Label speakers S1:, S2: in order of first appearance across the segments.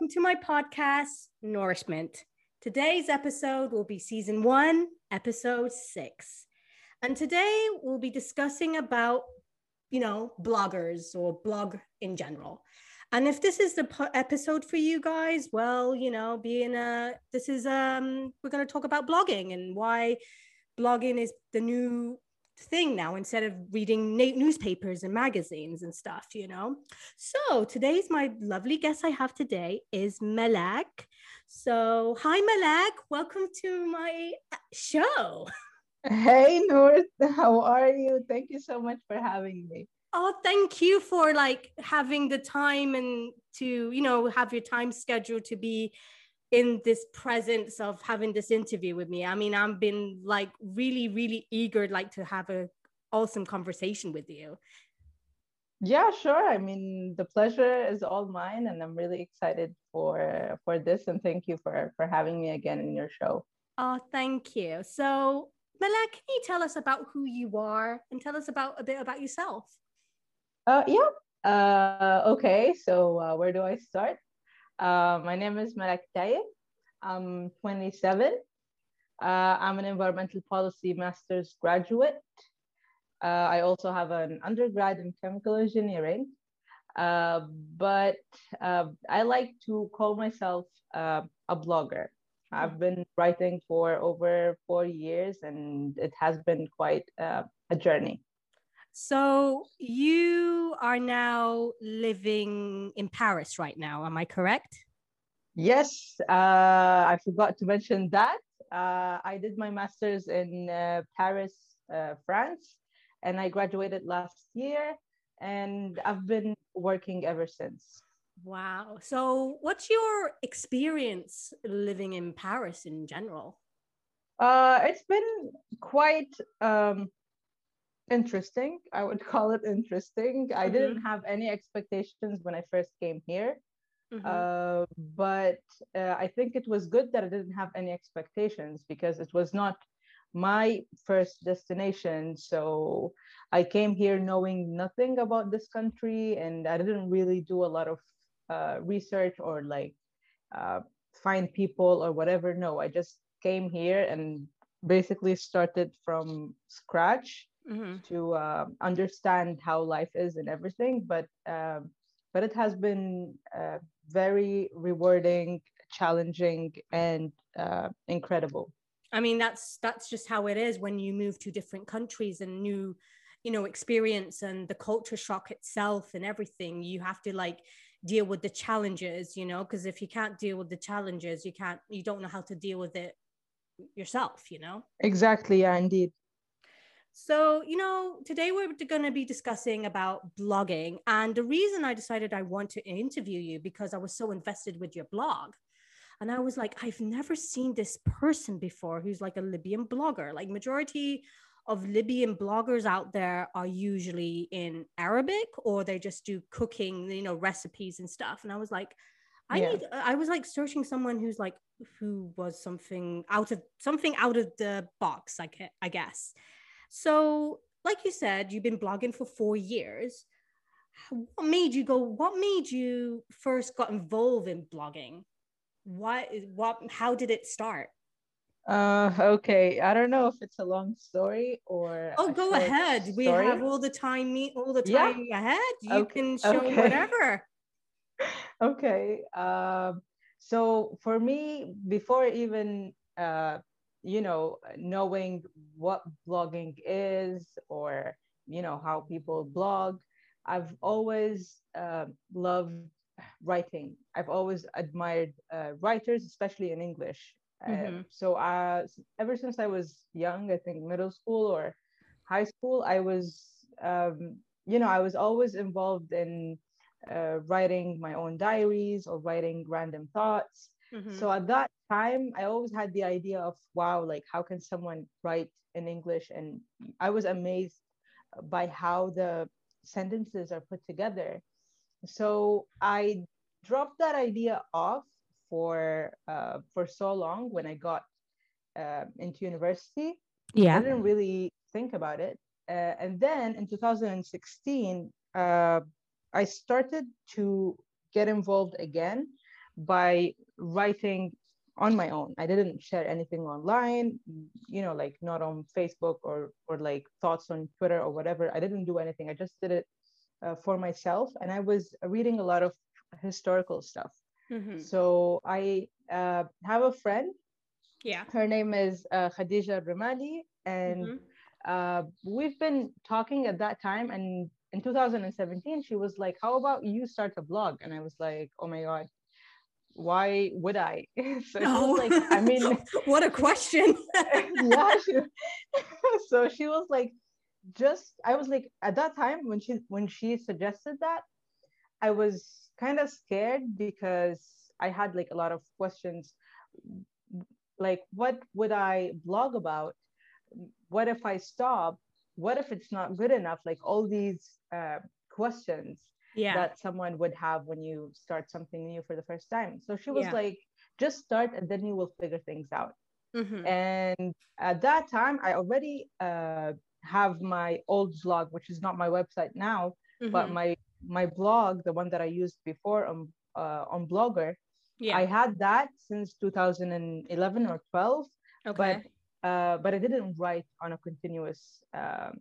S1: welcome to my podcast, Nourishment. Today's episode will be season one, episode six. And today we'll be discussing about, you know, bloggers or blog in general. And if this is the po- episode for you guys, well, you know, being a, this is, um, we're going to talk about blogging and why blogging is the new thing now instead of reading newspapers and magazines and stuff, you know? So today's my lovely guest I have today is Malak. So, hi, Malak. Welcome to my uh, show.
S2: Hey, Noor. How are you? Thank you so much for having me.
S1: Oh, thank you for like having the time and to, you know, have your time scheduled to be in this presence of having this interview with me. I mean, I've been like really, really eager, like to have a awesome conversation with you.
S2: Yeah, sure. I mean, the pleasure is all mine, and I'm really excited for for this. And thank you for for having me again in your show.
S1: Oh, thank you. So, Malak, can you tell us about who you are and tell us about a bit about yourself?
S2: Uh, yeah. Uh, okay. So uh, where do I start? Uh, my name is Malak Tayyib. I'm 27. Uh, I'm an environmental policy master's graduate. Uh, I also have an undergrad in chemical engineering. Uh, but uh, I like to call myself a blogger. I've been writing for over four years and it has been quite a journey.
S1: So, you are now living in Paris right now, am I correct?
S2: Yes, uh, I forgot to mention that. Uh, I did my master's in uh, Paris, uh, France, and I graduated last year, and I've been working ever since.
S1: Wow. So, what's your experience living in Paris in general?
S2: Uh, it's been quite um, interesting. I would call it interesting. I
S1: Mhm.
S2: didn't have any expectations when I first came here.
S1: Mhm.
S2: Uh, but uh, I think it was good that I didn't have any expectations because it was not my first destination. So I came here knowing nothing about this country, and I didn't really do a lot of uh, research or like uh, find people or whatever. No, I just came here and basically started from scratch
S1: Mhm.
S2: to uh, understand how life is and everything. But um, but it has been uh, very rewarding, challenging, and uh, incredible.
S1: I mean, that's that's just how it is when you move to different countries and new, you know, experience and the culture shock itself and everything. You have to like deal with the challenges, you know, because if you can't deal with the challenges, you can't, you don't know how to deal with it yourself, you know.
S2: Exactly. Yeah. Indeed.
S1: So, you know, today we're going to be discussing about blogging. And the reason I decided I want to interview you because I was so invested with your blog. And I was like, I've never seen this person before who's like a Libyan blogger. Like majority of Libyan bloggers out there are usually in Arabic or they just do cooking, you know, recipes and stuff. And I was like, I
S2: Yeah.
S1: need uh, I was like searching someone who's like who was something out of something out of the box, I, I guess. So, like you said, you've been blogging for four years. What made you go? What made you first got involved in blogging? What? What? How did it start?
S2: Uh, okay. I don't know if it's a long story or.
S1: Oh, go ahead. We have all the time. Me, all the
S2: Yeah.
S1: time ahead. You
S2: Okay,
S1: can show
S2: okay.
S1: whatever.
S2: okay um so for me before even uh you know knowing what blogging is or you know how people blog i've always uh, loved writing i've always admired uh, writers especially in english uh,
S1: Mhm.
S2: so uh, ever since i was young i think middle school or high school i was um, you know i was always involved in uh, writing my own diaries or writing random thoughts.
S1: Mhm.
S2: So at that time, I always had the idea of, wow, like how can someone write in English? And I was amazed by how the sentences are put together. So I dropped that idea off for uh, for so long when I got uh, into university.
S1: yeah I
S2: didn't really think about it. Uh, and then in 2016, uh, I started to get involved again, by writing on my own. I didn't share anything online, you know, like not on Facebook or or like thoughts on Twitter or whatever. I didn't do anything. I just did it uh, for myself, and I was reading a lot of historical stuff.
S1: Mhm.
S2: So I uh, have a friend.
S1: Yeah.
S2: Her name is uh, Khadija Ramali, and
S1: Mhm.
S2: uh, we've been talking at that time. And in 2017, she was like, "How about you start a blog?" And I was like, "Oh my god, why would I?" so
S1: No.
S2: like, "I mean."
S1: what a question.
S2: yeah she, so she was like just i was like at that time when she when she suggested that i was kind of scared because i had like a lot of questions like what would i blog about what if i stop what if it's not good enough like all these uh, questions
S1: yeah.
S2: that someone would have when you start something new for the first time so she was
S1: Yeah.
S2: like just start and then you will figure things out
S1: Mhm.
S2: and at that time i already uh, have my old blog which is not my website now but
S1: Mhm.
S2: my my blog the one that i used before on uh, on blogger
S1: yeah.
S2: i had that since 2011 or 12
S1: okay.
S2: uh, but i didn't write on a continuous um,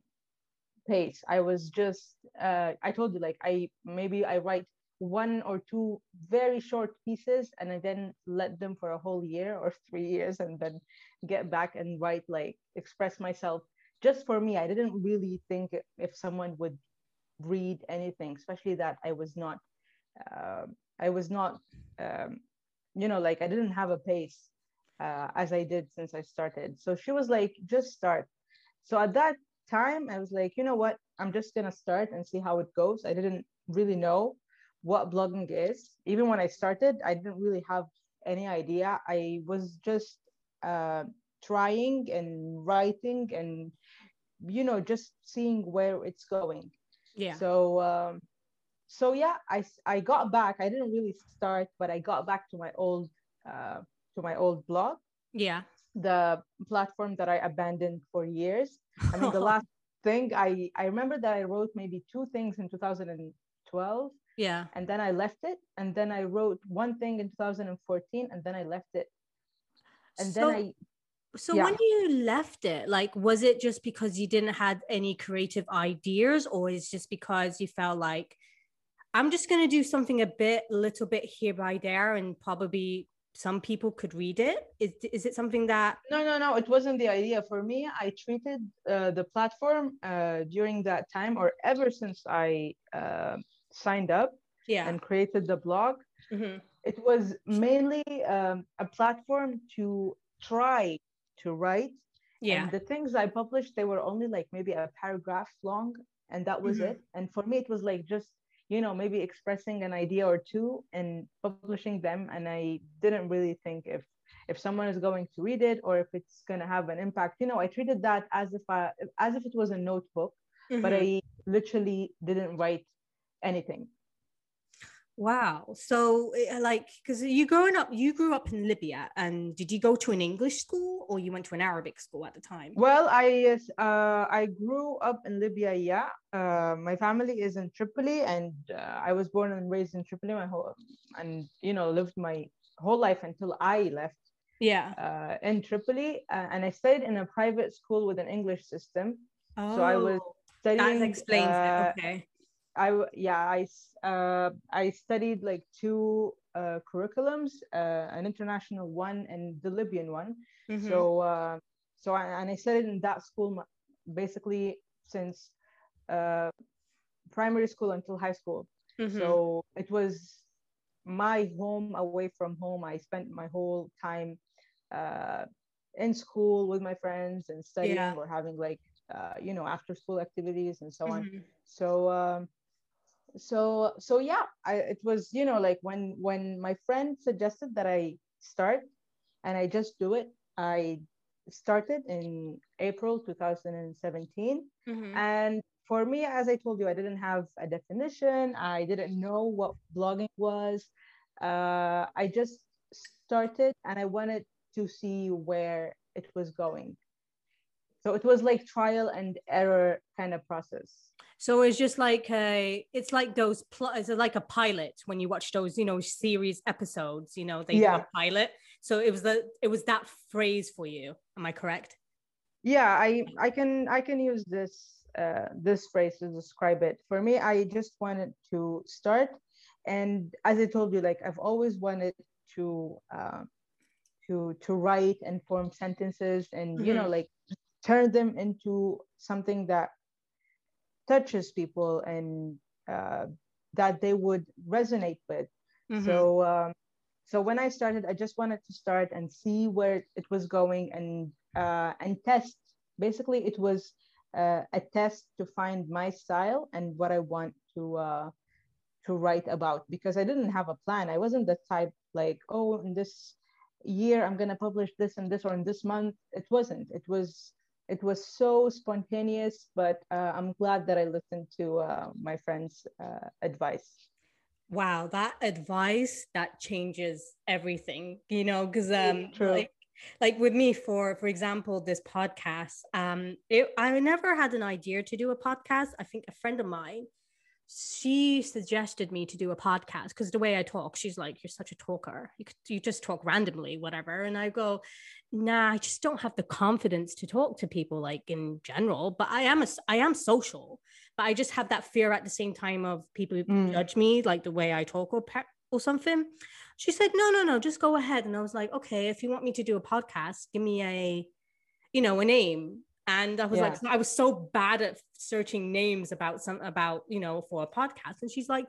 S2: pace. I was just uh, i told you like i maybe i write one or two very short pieces and i then let them for a whole year or three years and then get back and write like express myself. Just for me i didn't really think if someone would read anything especially that i was not um i was not um, you know like i didn't have a pace uh, as i did since i started. So she was like just start. So at that time i was like you know what? I'm just gonna start and see how it goes. I didn't really know what blogging is. Even when i started i didn't really have any idea. I was just uh, trying and writing and you know just seeing where it's going.
S1: Yeah.
S2: so um, so yeah I, I got back. I didn't really start but i got back to my old uh, to my old blog.
S1: Yeah.
S2: The platform that i abandoned for years i mean the last thing i i remember that i wrote maybe two things in 2012
S1: yeah.
S2: and then i left it and then i wrote one thing in 2014 and then i left it and
S1: so,
S2: then i
S1: so
S2: yeah.
S1: when you left it, like, was it just because you didn't have any creative ideas, or is just because you felt like I'm just gonna do something a bit, a little bit here by there, and probably some people could read it? Is is it something that?
S2: no no no it wasn't the idea for me i treated uh, the platform uh, during that time or ever since i uh, signed up
S1: Yeah.
S2: and created the blog
S1: Mhm.
S2: it was mainly um, a platform to try to write
S1: Yeah.
S2: and the things i published they were only like maybe a paragraph long and that was
S1: Mhm.
S2: it and for me it was like just you know maybe expressing an idea or two and publishing them. And i didn't really think if if someone is going to read it or if it's going to have an impact. You know i treated that as if i as if it was a notebook but
S1: Mhm.
S2: i literally didn't write anything
S1: Wow. So, eh, like, because you growing up, you grew up in Libya, and did you go to an English school or you went to an Arabic school at the time?
S2: Well, I uh, I grew up in Libya. Yeah, uh, my family is in Tripoli, and uh, I was born and raised in Tripoli. My whole and you know lived my whole life until I left
S1: Yeah.
S2: uh, in Tripoli, uh, and I studied in a private school with an English system. So I was
S1: Oh,
S2: studying.
S1: that explains
S2: uh,
S1: it. Okay.
S2: I yeah I uh, I studied like two uh, curriculums, uh, an international one and the Libyan one.
S1: Mhm.
S2: So uh, so I, and I studied in that school basically since uh, primary school until high school.
S1: Mhm.
S2: So it was my home away from home. I spent my whole time uh, in school with my friends and studying
S1: Yeah.
S2: or having like uh, you know after school activities and so on.
S1: Mhm.
S2: So um, so so yeah, I it was you know like when when my friend suggested that I start and I just do it. I started in April 2017
S1: Mhm.
S2: and for me, as I told you, I didn't have a definition. I didn't know what blogging was. Uh, I just started and I wanted to see where it was going. So it was like trial and error kind of process.
S1: So it's just like a, it's like those, pl- it's like a pilot when you watch those, you know, series episodes. You know, they
S2: Yeah.
S1: pilot. So it was the, it was that phrase for you. Am I correct?
S2: yeah i i can i can use this uh this phrase to describe it for me i just wanted to start and as i told you like i've always wanted to uh, to to write and form sentences and you know
S1: Mhm.
S2: like turn them into something that touches people and uh, that they would resonate with
S1: Mhm.
S2: so um, so when I started, I just wanted to start and see where it was going and uh, and test. Basically, it was uh, a test to find my style and what I want to uh, to write about because I didn't have a plan. I wasn't the type like, oh, in this year I'm gonna publish this and this or in this month. It wasn't. It was it was so spontaneous, but uh, I'm glad that I listened to uh, my friend's uh, advice.
S1: wow that advice that changes everything you know because um
S2: True.
S1: like like with me for for example this podcast um it, i never had an idea to do a podcast i think a friend of mine she suggested me to do a podcast because the way i talk she's like you're such a talker you, could, you just talk randomly whatever and i go nah i just don't have the confidence to talk to people like in general but i am a i am social but I just have that fear at the same time of people
S2: Mm.
S1: judge me, like the way I talk or pe- or something. She said, "No, no, no, just go ahead." And I was like, "Okay, if you want me to do a podcast, give me a, you know, a name." And I was like, I was so bad at searching names about some about you know for a podcast, and she's like,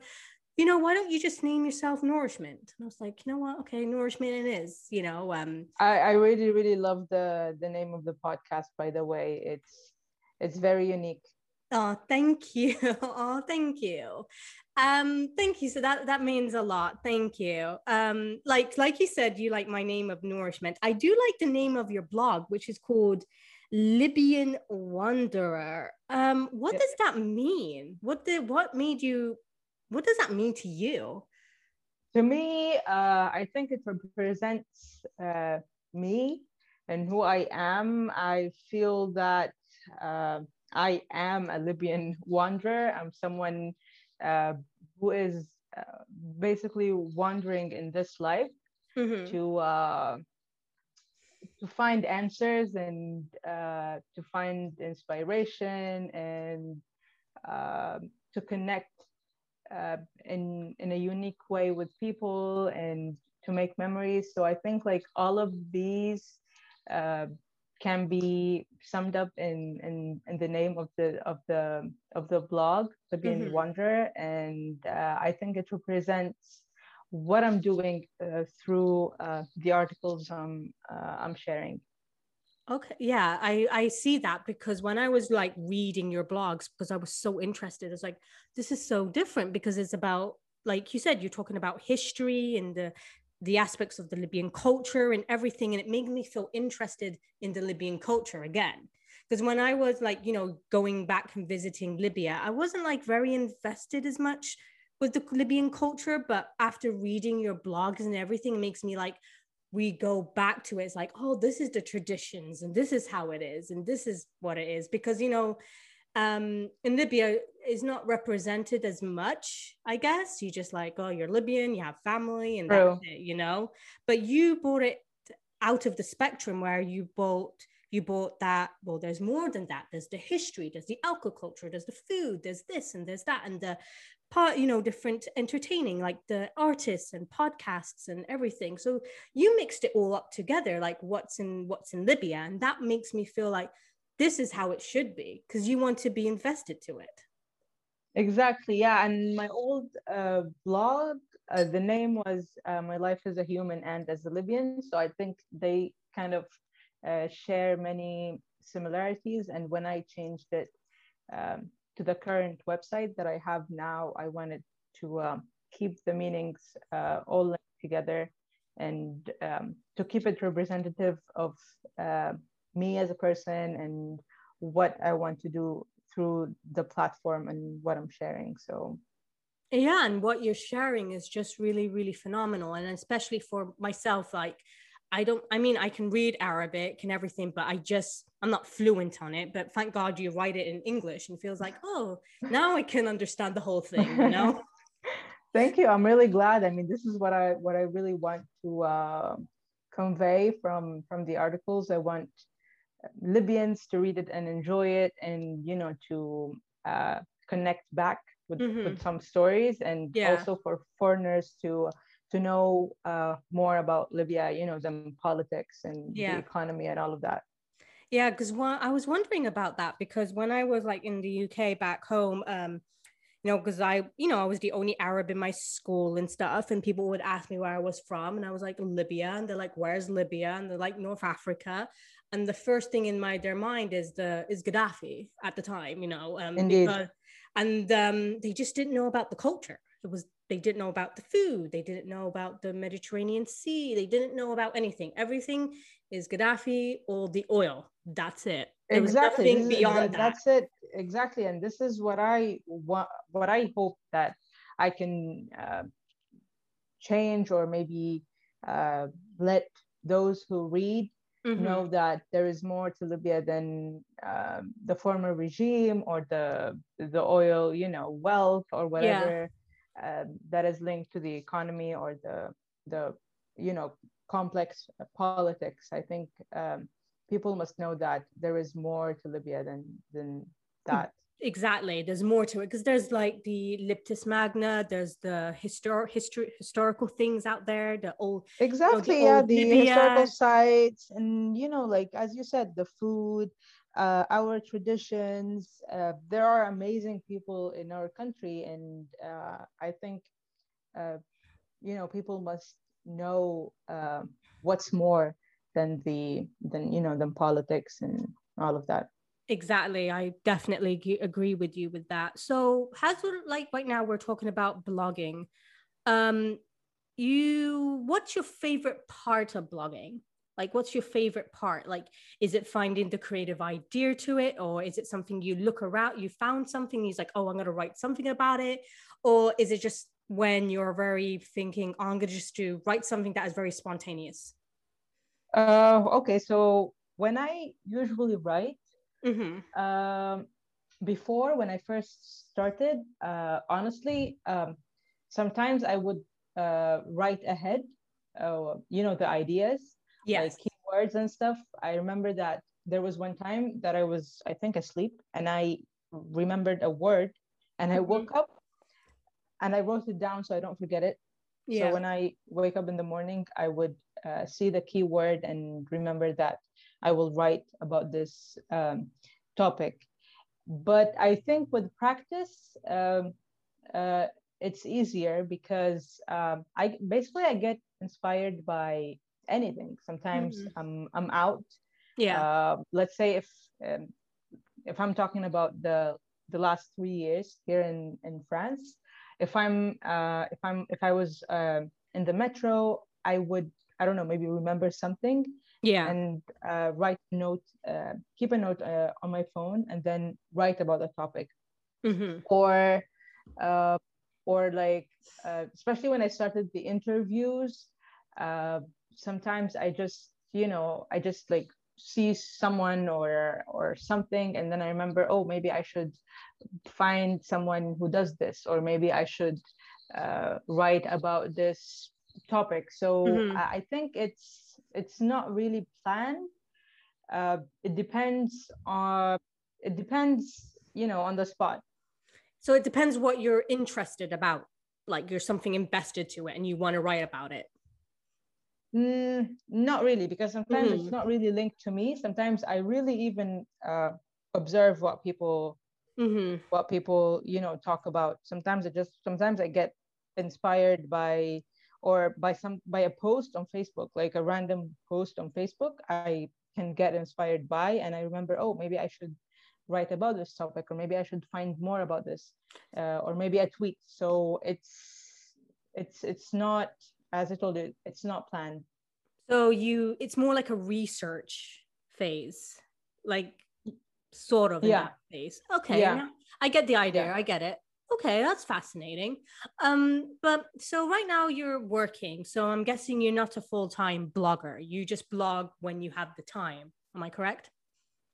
S1: "You know, why don't you just name yourself Nourishment?" And I was like, "You know what? Okay, Nourishment it is." You know, um,
S2: I, I really really love the the name of the podcast by the way it's it's very unique
S1: Oh, thank you. Oh, thank you. Um, thank you. So that that means a lot. Thank you. Um, like like you said, you like my name of nourishment. I do like the name of your blog, which is called Libyan Wanderer. Um, what
S2: Yeah.
S1: does that mean? What did what made you? What does that mean to you?
S2: to me uh, i think it represents uh, me and who i am i feel that uh, i am a libyan wanderer i'm someone uh, who is uh, basically wandering in this life
S1: Mhm.
S2: to uh, to find answers and uh, to find inspiration and uh, to connect uh, in in a unique way with people and to make memories. So I think like all of these uh, can be summed up in, in in the name of the of the of the blog, the Being
S1: Mhm.
S2: Wanderer, and uh, I think it represents what I'm doing uh, through uh, the articles I'm uh, I'm sharing.
S1: Okay, yeah, I I see that because when I was like reading your blogs because I was so interested, it's like this is so different because it's about like you said, you're talking about history and the the aspects of the Libyan culture and everything, and it made me feel interested in the Libyan culture again. Because when I was like, you know, going back and visiting Libya, I wasn't like very invested as much with the Libyan culture, but after reading your blogs and everything, it makes me like we go back to it. It's like, oh, this is the traditions and this is how it is and this is what it is. Because, you know, um, in Libya is not represented as much, I guess. You just like, oh, you're Libyan, you have family, and
S2: True.
S1: that's it, you know. But you brought it out of the spectrum where you bought you bought that well there's more than that there's the history there's the agriculture there's the food there's this and there's that and the part you know different entertaining like the artists and podcasts and everything so you mixed it all up together like what's in what's in libya and that makes me feel like this is how it should be because you want to be invested to it
S2: Exactly, yeah. And my old uh, blog, uh, the name was uh, My Life as a Human and as a Libyan. So I think they kind of uh, share many similarities. And when I changed it um, to the current website that I have now, I wanted to um, keep the meanings uh, all linked together and um, to keep it representative of uh, me as a person and what I want to do through the platform and what I'm sharing. So
S1: yeah and what you're sharing is just really really phenomenal and especially for myself like i don't i mean i can read arabic and everything but i just I'm not fluent on it, but thank God you write it in English and feels like, oh, now I can understand the whole thing, you know?
S2: Thank you. I'm really glad. I mean, this is what I what I really want to uh, convey from from the articles. I want Libyans to read it and enjoy it, and you know to uh, connect back with, mm-hmm. with some stories, and yeah. also for foreigners to to know uh, more about Libya. You know, the politics and yeah. the economy and all of that.
S1: Yeah, because I was wondering about that because when I was like in the UK back home, um, you know, because I, you know, I was the only Arab in my school and stuff, and people would ask me where I was from, and I was like Libya, and they're like, "Where's Libya?" and they're like North Africa, and the first thing in my their mind is the is Gaddafi at the time, you know, um,
S2: Indeed. Because,
S1: and um, they just didn't know about the culture. It was they didn't know about the food, they didn't know about the Mediterranean Sea, they didn't know about anything. Everything is Gaddafi or the oil. That's it.
S2: There exactly. beyond that, that. That's it. Exactly. And this is what I want. What I hope that I can uh, change or maybe uh, let those who read mm-hmm. know that there is more to Libya than uh, the former regime or the the oil, you know, wealth or whatever yeah. uh, that is linked to the economy or the the you know complex politics. I think um, people must know that there is more to Libya than than that.
S1: Exactly, there's more to it because there's like the Leptis Magna, there's the historic history historical things out there, the old
S2: exactly, you know, the yeah, the historical sites, and you know, like as you said, the food, uh, our traditions. Uh, there are amazing people in our country, and uh, I think, uh, you know, people must know uh, what's more than the than you know than politics and all of that.
S1: Exactly. I definitely agree with you with that. So has like right now we're talking about blogging um you what's your favorite part of blogging? Like what's your favorite part? Like is it finding the creative idea to it or is it something you look around you found something he's like oh i'm going to write something about it or is it just when you're very thinking oh, i'm going to just do write something that is very spontaneous
S2: uh, okay, so when I usually write, mm-hmm. um, before when I first started, uh, honestly, um, sometimes I would uh, write ahead, uh, you know, the ideas,
S1: yes.
S2: like keywords and stuff. I remember that there was one time that I was, I think, asleep and I remembered a word and I mm-hmm. woke up and I wrote it down so I don't forget it. Yeah. So when I wake up in the morning, I would uh, see the keyword and remember that I will write about this um, topic. But I think with practice, um, uh, it's easier because um, I basically I get inspired by anything. Sometimes mm-hmm. I'm I'm out.
S1: Yeah.
S2: Uh, let's say if um, if I'm talking about the the last three years here in in France, if I'm uh, if I'm if I was uh, in the metro, I would I don't know, maybe remember something.
S1: Yeah.
S2: And uh, write note, uh, keep a note uh, on my phone, and then write about the topic. Mm-hmm. Or, uh, or like, uh, especially when I started the interviews, uh, sometimes I just, you know, I just like see someone or or something, and then I remember, oh, maybe I should find someone who does this, or maybe I should uh, write about this topic. So mm-hmm. I think it's it's not really planned. Uh, it depends on it depends, you know, on the spot.
S1: So it depends what you're interested about. Like you're something invested to it and you want to write about it.
S2: Mm, not really, because sometimes mm-hmm. it's not really linked to me. Sometimes I really even uh, observe what people mm-hmm. what people you know talk about. Sometimes it just sometimes I get inspired by or by some by a post on facebook like a random post on facebook i can get inspired by and i remember oh maybe i should write about this topic or maybe i should find more about this uh, or maybe a tweet so it's it's it's not as i told you it's not planned
S1: so you it's more like a research phase like sort of yeah phase okay yeah. i get the idea yeah. i get it Okay, that's fascinating. Um, but so right now you're working, so I'm guessing you're not a full time blogger. You just blog when you have the time. Am I correct?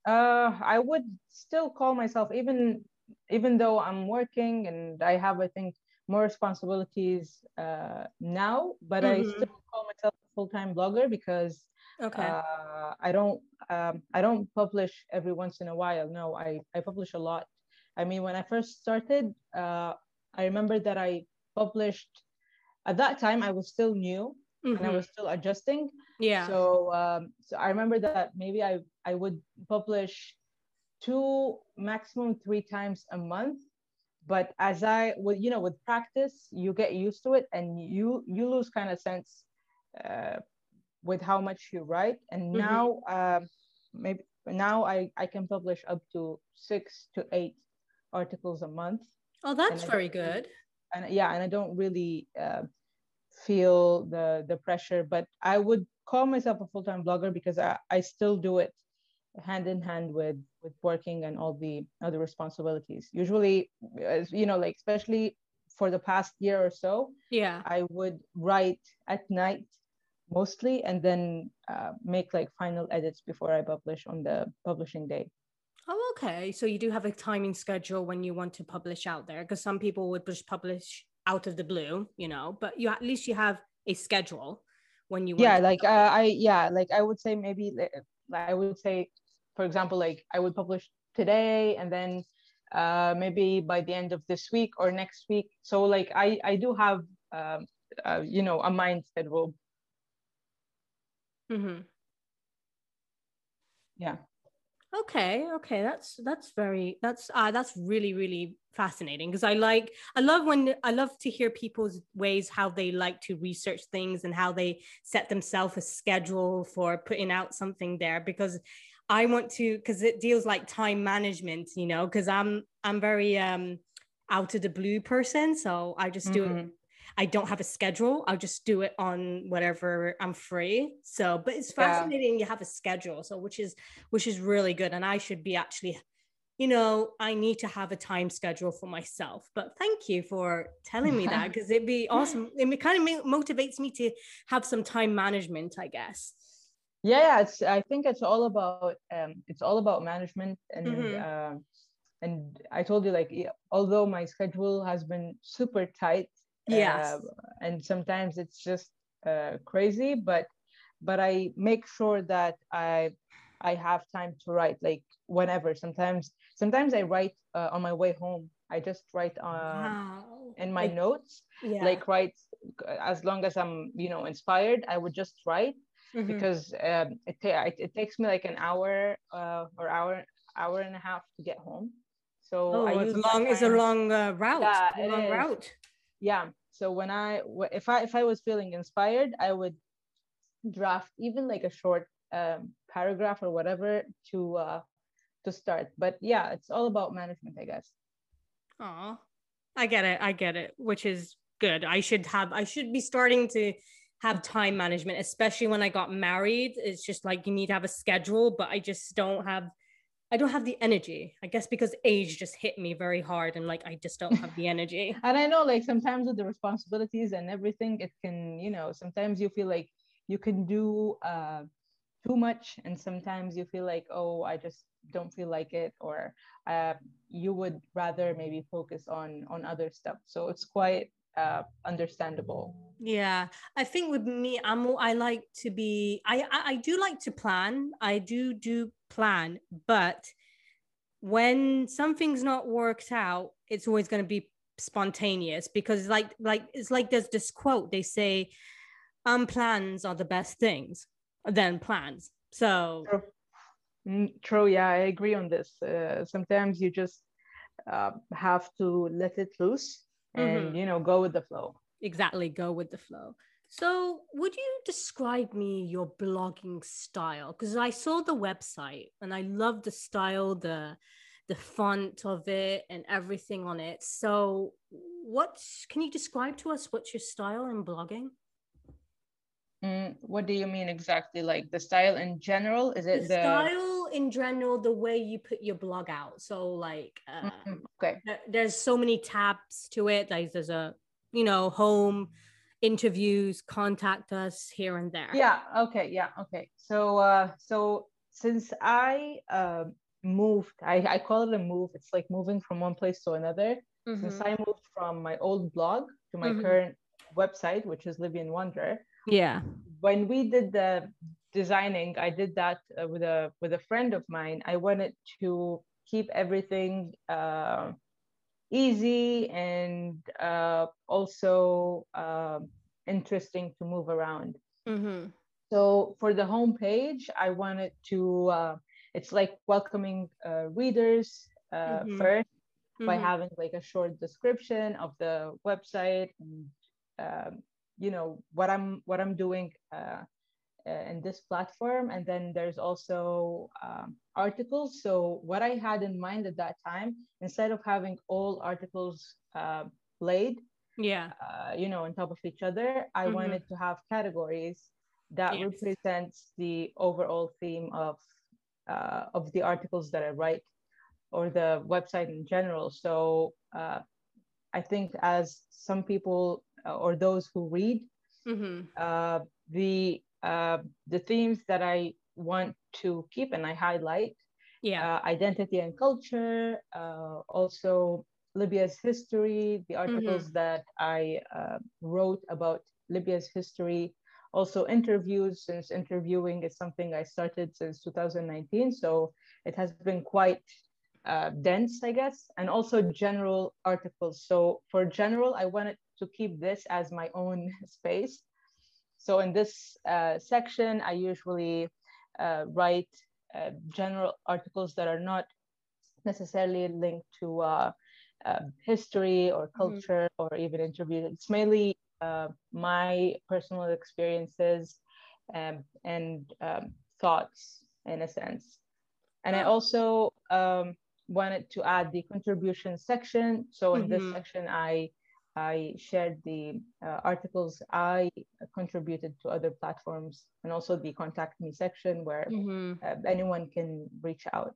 S2: uh, I would still call myself even even though I'm working and I have I think more responsibilities uh, now, but mm-hmm. I still call myself a full time blogger because okay. uh, I don't um, I don't publish every once in a while. No, I I publish a lot. I mean, when I first started, uh, I remember that I published at that time. I was still new mm-hmm. and I mm-hmm. was still adjusting.
S1: Yeah.
S2: So um, so I remember that maybe I I would publish two maximum three times a month but as i with you know with practice you get used to it and you you lose kind of sense uh, with how much you write. And mm-hmm. now um, maybe now i i can publish up to six to eight articles a month.
S1: Oh that's very good.
S2: and yeah and i don't really uh, feel the the pressure but i would call myself a full-time blogger because i, I still do it hand in hand with with working and all the other responsibilities. Usually as you know like especially for the past year or so
S1: yeah.
S2: I would write at night mostly and then uh, make like final edits before i publish on the publishing day
S1: oh okay so you do have a timing schedule when you want to publish out there because some people would just publish out of the blue you know but you at least you have a schedule when you
S2: yeah like uh, i yeah like i would say maybe i would say for example, like I would publish today and then uh, maybe by the end of this week or next week. So like I, I do have, um, uh, you know, a mind schedule.
S1: Mm-hmm.
S2: Yeah.
S1: Okay, okay, that's that's very that's uh that's really really fascinating because I like I love when I love to hear people's ways how they like to research things and how they set themselves a schedule for putting out something there because I want to because it deals like time management, you know, because I'm I'm very um out of the blue person. So I just do mm-hmm. it. I don't have a schedule. I'll just do it on whatever I'm free. So, but it's fascinating yeah. you have a schedule. So which is which is really good. And I should be actually, you know, I need to have a time schedule for myself. But thank you for telling me that because it'd be awesome. It kind of motivates me to have some time management, I guess
S2: yeah it's i think it's all about um it's all about management and mm-hmm. uh, and i told you like although my schedule has been super tight
S1: yeah uh,
S2: and sometimes it's just uh, crazy but but i make sure that i i have time to write like whenever sometimes sometimes i write uh, on my way home i just write on uh, wow. in my like, notes yeah. like write as long as i'm you know inspired i would just write mm-hmm. because um, it, ta- it takes me like an hour uh, or hour hour and a half to get home. So
S1: oh, I it's long. It's a long uh, route. Yeah, a long route.
S2: Yeah. So when I if I if I was feeling inspired, I would draft even like a short um, paragraph or whatever to uh, to start. But yeah, it's all about management, I guess.
S1: Oh, I get it. I get it. Which is good. I should have. I should be starting to have time management, especially when I got married. It's just like you need to have a schedule, but I just don't have I don't have the energy. I guess because age just hit me very hard and like I just don't have the energy.
S2: and I know like sometimes with the responsibilities and everything, it can, you know, sometimes you feel like you can do uh too much and sometimes you feel like, oh, I just don't feel like it or uh, you would rather maybe focus on on other stuff. So it's quite uh, understandable.
S1: Yeah, I think with me, I'm I like to be. I, I I do like to plan. I do do plan, but when something's not worked out, it's always going to be spontaneous because like like it's like there's this quote they say unplans are the best things than plans. So
S2: true, mm, true yeah i agree on this uh, sometimes you just uh, have to let it loose and mm-hmm. you know go with the flow.
S1: Exactly go with the flow so would you describe me your blogging style? Because i saw the website and i love the style the the font of it and everything on it. So what can you describe to us what's your style in blogging?
S2: Mm, what do you mean exactly? Like the style in general? Is it
S1: the, the... style in general the way you put your blog out. So like uh,
S2: mm-hmm. okay.
S1: there's so many tabs to it. Like there's a you know home interviews contact us here and there
S2: yeah okay yeah okay so uh so since I uh, moved, I, I call it a move. It's like moving from one place to another. Mm-hmm. Since I moved from my old blog to my mm-hmm. current website, which is Libyan Wanderer.
S1: Yeah.
S2: When we did the designing, I did that uh, with a with a friend of mine. I wanted to keep everything uh, easy and uh, also uh, interesting to move around. Mm-hmm. So for the homepage, I wanted to. Uh, it's like welcoming uh, readers mm-hmm. first by mm-hmm. having like a short description of the website and um, you know what i'm what i'm doing uh, uh, in this platform and then there's also um, articles so what i had in mind at that time instead of having all articles uh, laid
S1: yeah
S2: uh, you know on top of each other i mm-hmm. wanted to have categories that yes. represents the overall theme of uh, of the articles that i write or the website in general so uh, i think as some people uh, or those who read mm-hmm. uh, the uh, the themes that I want to keep and I highlight.
S1: Yeah,
S2: uh, identity and culture, uh, also Libya's history, the articles mm-hmm. that I wrote about Libya's history, also interviews since interviewing is something i started since 2019 so it has been quite uh, dense i guess and also general articles so for general i wanted to keep this as my own space. So in this uh, section, I usually uh, write uh, general articles that are not necessarily linked to uh, uh, history or mm-hmm. culture mm-hmm. or even interviews. It's mainly uh, my personal experiences um, and um, thoughts in a sense. And I also um, wanted to add the contribution section. So in mm-hmm. this section, I I shared the uh, articles I contributed to other platforms and also the contact me section where mm-hmm. uh, anyone can reach out.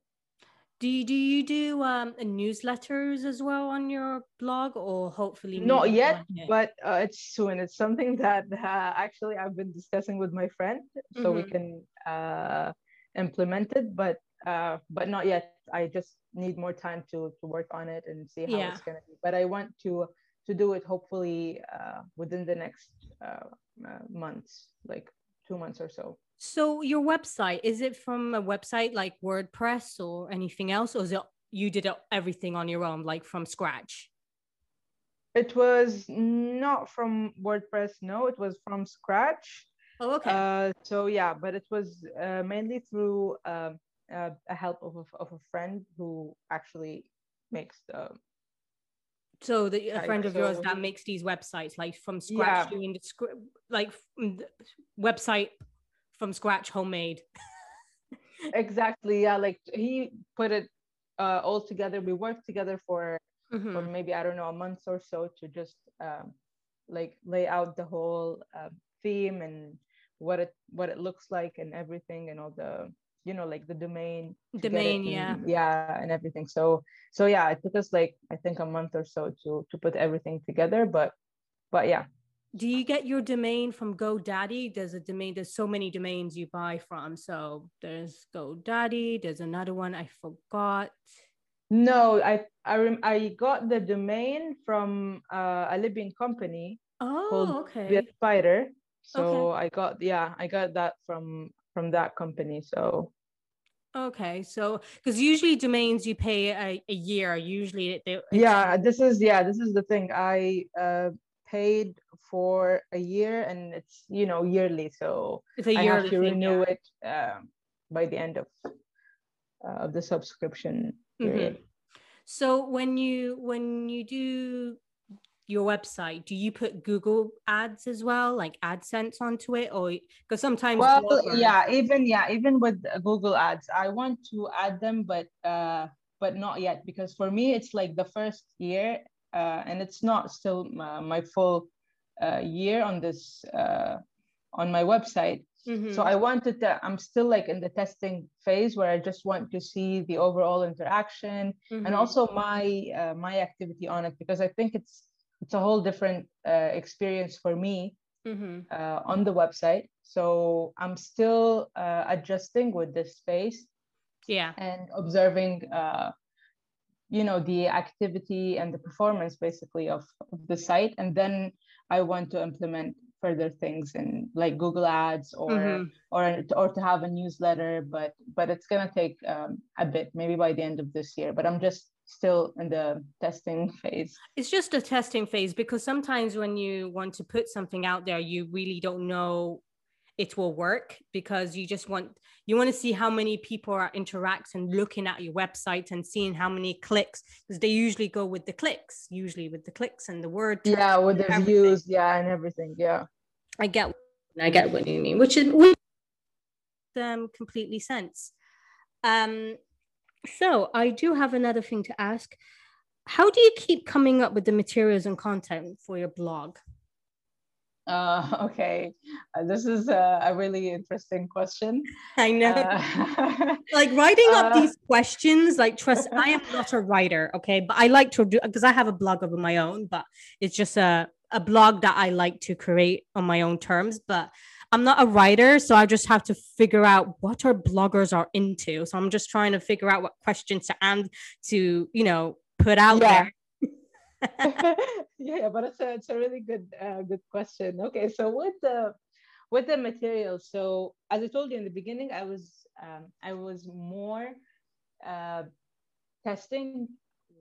S1: Do you, do you do um, newsletters as well on your blog or hopefully
S2: not yet, but uh, it's soon. It's something that uh, actually I've been discussing with my friend so mm-hmm. we can uh, implement it, but uh, but not yet. I just need more time to to work on it and see how yeah. it's gonna be. But I want to to do it hopefully uh, within the next uh, uh, months, like two months or so.
S1: So your website is it from a website like WordPress or anything else, or is it you did everything on your own, like from scratch?
S2: It was not from WordPress. No, it was from scratch.
S1: Oh, okay.
S2: Uh, so yeah, but it was uh, mainly through uh, uh, a help of a, of a friend who actually makes the
S1: so the a friend of yours that makes these websites like from scratch yeah. doing the script like website from scratch homemade
S2: exactly yeah like he put it uh, all together we worked together for mm-hmm. for maybe i don't know a month or so to just um, like lay out the whole uh, theme and what it what it looks like and everything and all the you know like the domain
S1: domain yeah.
S2: yeah and everything. So so yeah it took us like i think a month or so to to put everything together but but yeah.
S1: Do you get your domain from godaddy? There's a domain there's so many domains you buy from. So there's godaddy there's another one i forgot.
S2: No i i, rem- I got the domain from uh, a libyan company
S1: oh called
S2: okay. Spider. So okay. i got yeah i got that from from that company. So
S1: okay, so because usually domains you pay a, a year. Usually they
S2: yeah. This is yeah. This is the thing. I uh, paid for a year, and it's you know yearly. So
S1: it's a yearly I have to
S2: thing, renew yeah. it um, by the end of uh, of the subscription period. Mm-hmm.
S1: So when you when you do your website, do you put Google ads as well, like AdSense onto it, or because sometimes
S2: well, bloggers... yeah, even yeah, even with Google ads, I want to add them, but uh, but not yet because for me it's like the first year, uh, and it's not still my, my full uh, year on this uh, on my website. Mm-hmm. So I wanted to, I'm still like in the testing phase where I just want to see the overall interaction mm-hmm. and also my uh, my activity on it because I think it's it's a whole different uh, experience for me mm-hmm. uh, on the website So I'm still uh, adjusting with this space.
S1: Yeah.
S2: And observing, uh, you know, the activity and the performance basically of, of the site. And then I want to implement further things in like Google Ads or mm-hmm. or or to have a newsletter. But but it's gonna take um, a bit, maybe by the end of this year. But I'm just still in the testing phase.
S1: It's just a testing phase because sometimes when you want to put something out there, you really don't know it will work because you just want you want to see how many people are interacting looking at your website and seeing how many clicks because they usually go with the clicks usually with the clicks and the word
S2: yeah with the everything. views yeah and everything yeah
S1: i get i get what you mean which is which um completely sense um so I do have another thing to ask. How do you keep coming up with the materials and content for your blog?
S2: Uh, okay, uh, this is a, a, really interesting question.
S1: I know. Uh, like writing up uh, these questions, like trust, I am not a writer, okay, but I like to do because I have a blog of my own, but it's just a a blog that I like to create on my own terms. But I'm not a writer, so I just have to figure out what our bloggers are into. So I'm just trying to figure out what questions to and to you know put out yeah.
S2: there. yeah, but it's a it's a really good uh, good question. Okay, so with the with the materials, so as I told you in the beginning, I was um, I was more uh, testing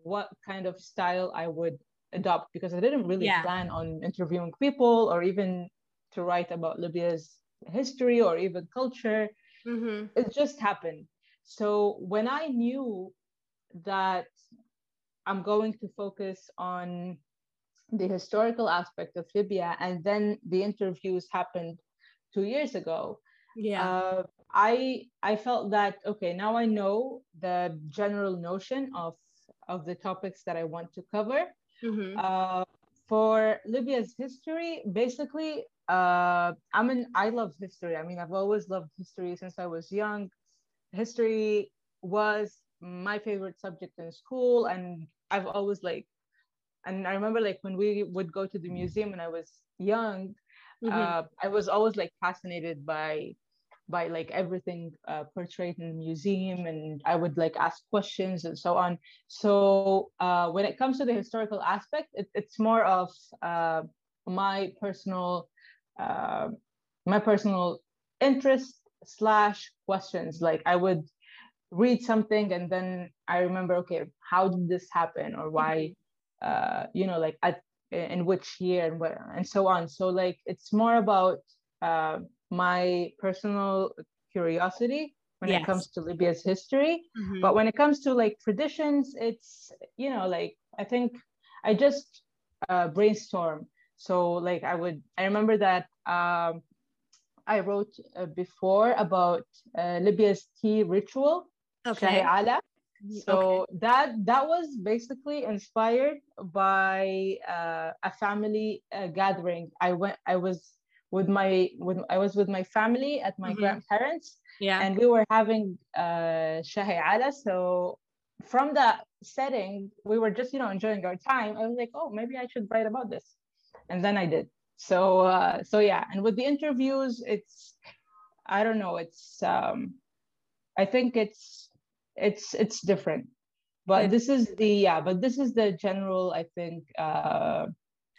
S2: what kind of style I would adopt because I didn't really yeah. plan on interviewing people or even to write about Libya's history or even culture. Mm-hmm. It just happened. So when I knew that I'm going to focus on the historical aspect of Libya, and then the interviews happened two years ago.
S1: Yeah, uh,
S2: I I felt that okay, now I know the general notion of of the topics that I want to cover. Mm-hmm. Uh, for Libya's history, basically, uh, I mean, I love history. I mean, I've always loved history since I was young. History was my favorite subject in school, and I've always like, and I remember like when we would go to the museum when I was young, mm-hmm. uh, I was always like fascinated by by like everything uh, portrayed in the museum and i would like ask questions and so on so uh, when it comes to the historical aspect it, it's more of uh, my personal uh, my personal interest slash questions like i would read something and then i remember okay how did this happen or why uh, you know like at in which year and where and so on so like it's more about uh, my personal curiosity when yes. it comes to Libya's history. Mm-hmm. But when it comes to like traditions, it's, you know, like I think I just uh, brainstorm. So like I would, I remember that um, I wrote uh, before about uh, Libya's tea ritual,
S1: okay.
S2: Ala. So okay. that that was basically inspired by uh, a family uh, gathering. I went. I was with my with I was with my family at my mm-hmm. grandparents.
S1: Yeah.
S2: And we were having uh shahi ala. So from that setting, we were just, you know, enjoying our time. I was like, oh, maybe I should write about this. And then I did. So uh so yeah. And with the interviews, it's I don't know, it's um I think it's it's it's different. But this is the yeah, but this is the general, I think, uh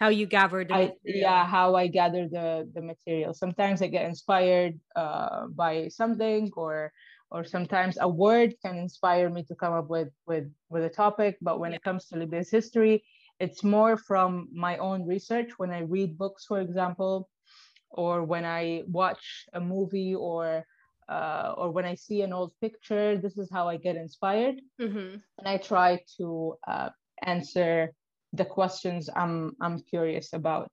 S1: how you gather the
S2: I, yeah how i gather the the material sometimes i get inspired uh, by something or or sometimes a word can inspire me to come up with with with a topic but when yeah. it comes to libya's history it's more from my own research when i read books for example or when i watch a movie or uh, or when I see an old picture, this is how I get inspired, mm-hmm. and I try to uh, answer the questions I'm I'm curious about.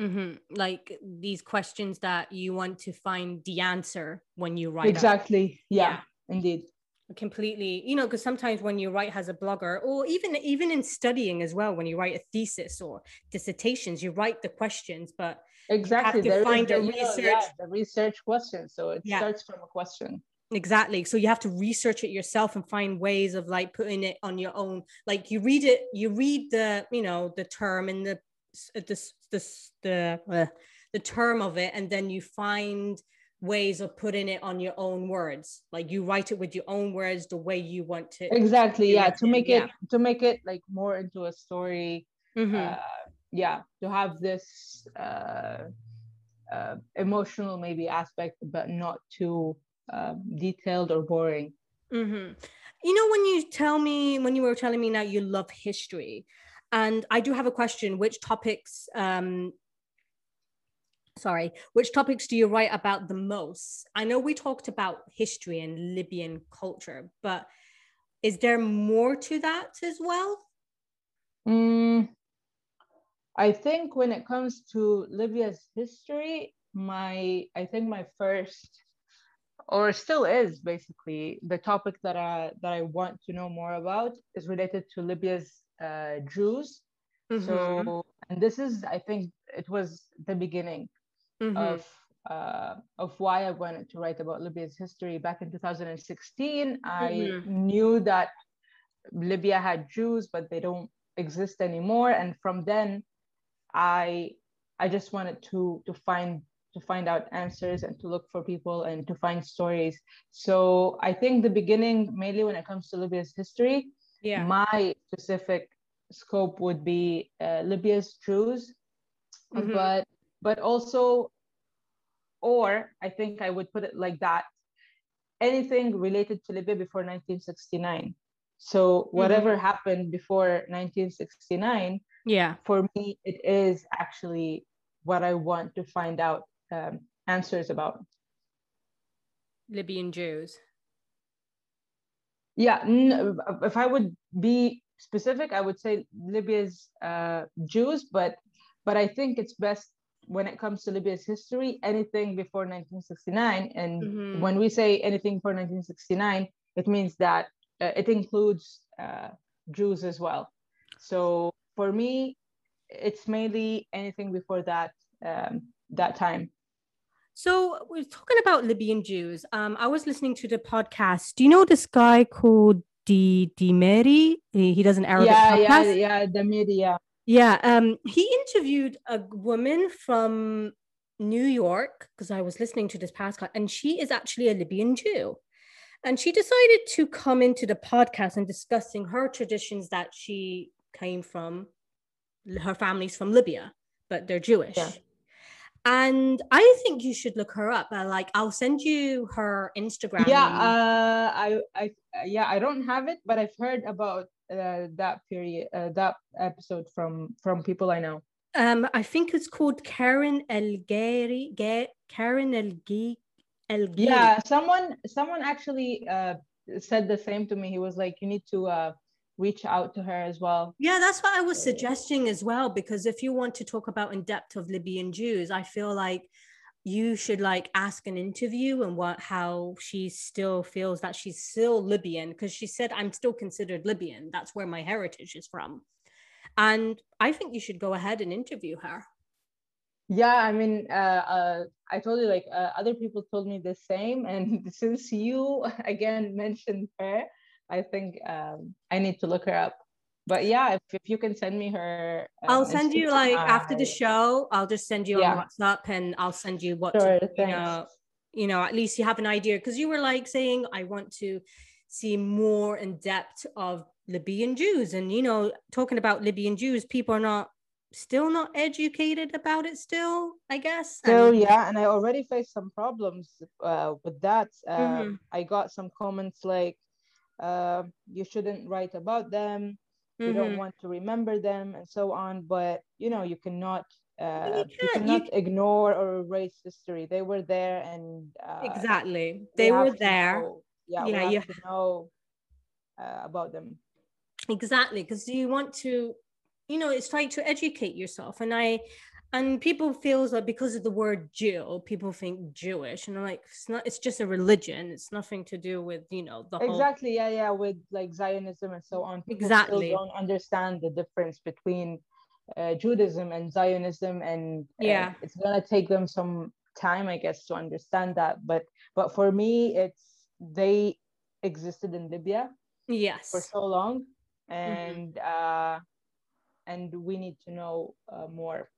S1: Mm-hmm. Like these questions that you want to find the answer when you write.
S2: Exactly. Yeah, yeah. Indeed.
S1: Completely. You know, because sometimes when you write as a blogger, or even even in studying as well, when you write a thesis or dissertations, you write the questions, but
S2: exactly you have to find the, a research know, yeah, the research question. So it yeah. starts from a question
S1: exactly so you have to research it yourself and find ways of like putting it on your own like you read it you read the you know the term and the the the, the uh, the term of it and then you find ways of putting it on your own words like you write it with your own words the way you want to
S2: exactly yeah to make it to make it like more into a story mm-hmm. uh, yeah to have this uh, uh, emotional maybe aspect but not too um, detailed or boring
S1: mm-hmm. you know when you tell me when you were telling me now you love history and i do have a question which topics um, sorry, which topics do you write about the most? I know we talked about history and Libyan culture, but is there more to that as well?
S2: Mm, I think when it comes to Libya's history, my I think my first or still is basically the topic that I that I want to know more about is related to Libya's uh, Jews. Mm-hmm. So and this is I think it was the beginning mm-hmm. of uh, of why I wanted to write about Libya's history. Back in 2016, I mm-hmm. knew that Libya had Jews, but they don't exist anymore. And from then, I I just wanted to to find to find out answers and to look for people and to find stories. So I think the beginning, mainly when it comes to Libya's history, yeah, my specific scope would be uh, Libya's Jews, mm-hmm. but but also, or I think I would put it like that anything related to Libya before 1969. So whatever mm-hmm. happened before 1969,
S1: yeah,
S2: for me it is actually what I want to find out um, answers about.
S1: Libyan Jews.
S2: Yeah, n- if I would be specific, I would say Libya's uh, Jews, but but I think it's best when it comes to Libya's history, anything before 1969. And mm-hmm. when we say anything before 1969, it means that uh, it includes uh, Jews as well. So for me, it's mainly anything before that um, that time.
S1: So we're talking about Libyan Jews. Um, I was listening to the podcast. Do you know this guy called Di Demiri? He, he does an Arabic
S2: yeah,
S1: podcast.
S2: Yeah, yeah, Demiri, yeah.
S1: Yeah, um, he interviewed a woman from New York because I was listening to this podcast, and she is actually a Libyan Jew. And she decided to come into the podcast and discussing her traditions that she came from. Her family's from Libya, but they're Jewish. Yeah. And I think you should look her up. Uh, like, I'll send you her Instagram.
S2: Yeah, uh, I, I, yeah, I don't have it, but I've heard about uh, that period uh, that episode from from people I know?
S1: Um, I think it's called Karen El Gary, Karen El
S2: El Yeah, someone someone actually uh, said the same to me. He was like, you need to uh, reach out to her as well.
S1: Yeah, that's what I was suggesting as well. Because if you want to talk about in depth of Libyan Jews, I feel like you should like ask an interview and what how she still feels that she's still Libyan because she said I'm still considered Libyan. That's where my heritage is from. And I think you should go ahead and interview her.
S2: Yeah, I mean, uh, uh, I told you like uh, other people told me the same, and since you again mentioned her, I think um, I need to look her up but yeah, if, if you can send me her,
S1: uh, I'll send you like after the show. I'll just send you yeah. on WhatsApp, and I'll send you what sure, to, you know. You know, at least you have an idea because you were like saying, I want to see more in depth of Libyan Jews, and you know, talking about Libyan Jews, people are not still not educated about it. Still, I guess.
S2: I mean, yeah, and I already faced some problems uh, with that. Uh, mm-hmm. I got some comments like, uh, "You shouldn't write about them." Mm-hmm. you don't want to remember them and so on but you know you cannot uh, you, you, cannot you... ignore or erase history. They were there and
S1: uh, exactly. they were there.
S2: know, yeah, yeah you have know uh, about them.
S1: Exactly because you want to you know it's trying to educate yourself and i and people feels like because of the word Jew, people think Jewish, and I'm like, it's not. It's just a religion. It's nothing to do with you know the
S2: exactly. Whole... Yeah, yeah, with like Zionism and so on.
S1: People exactly.
S2: don't understand the difference between uh, Judaism and Zionism, and uh,
S1: yeah,
S2: it's gonna take them some time, I guess, to understand that. But but for me, it's they existed in Libya,
S1: yes,
S2: for so long, mm-hmm. and mm-hmm. uh, and we need to know uh, more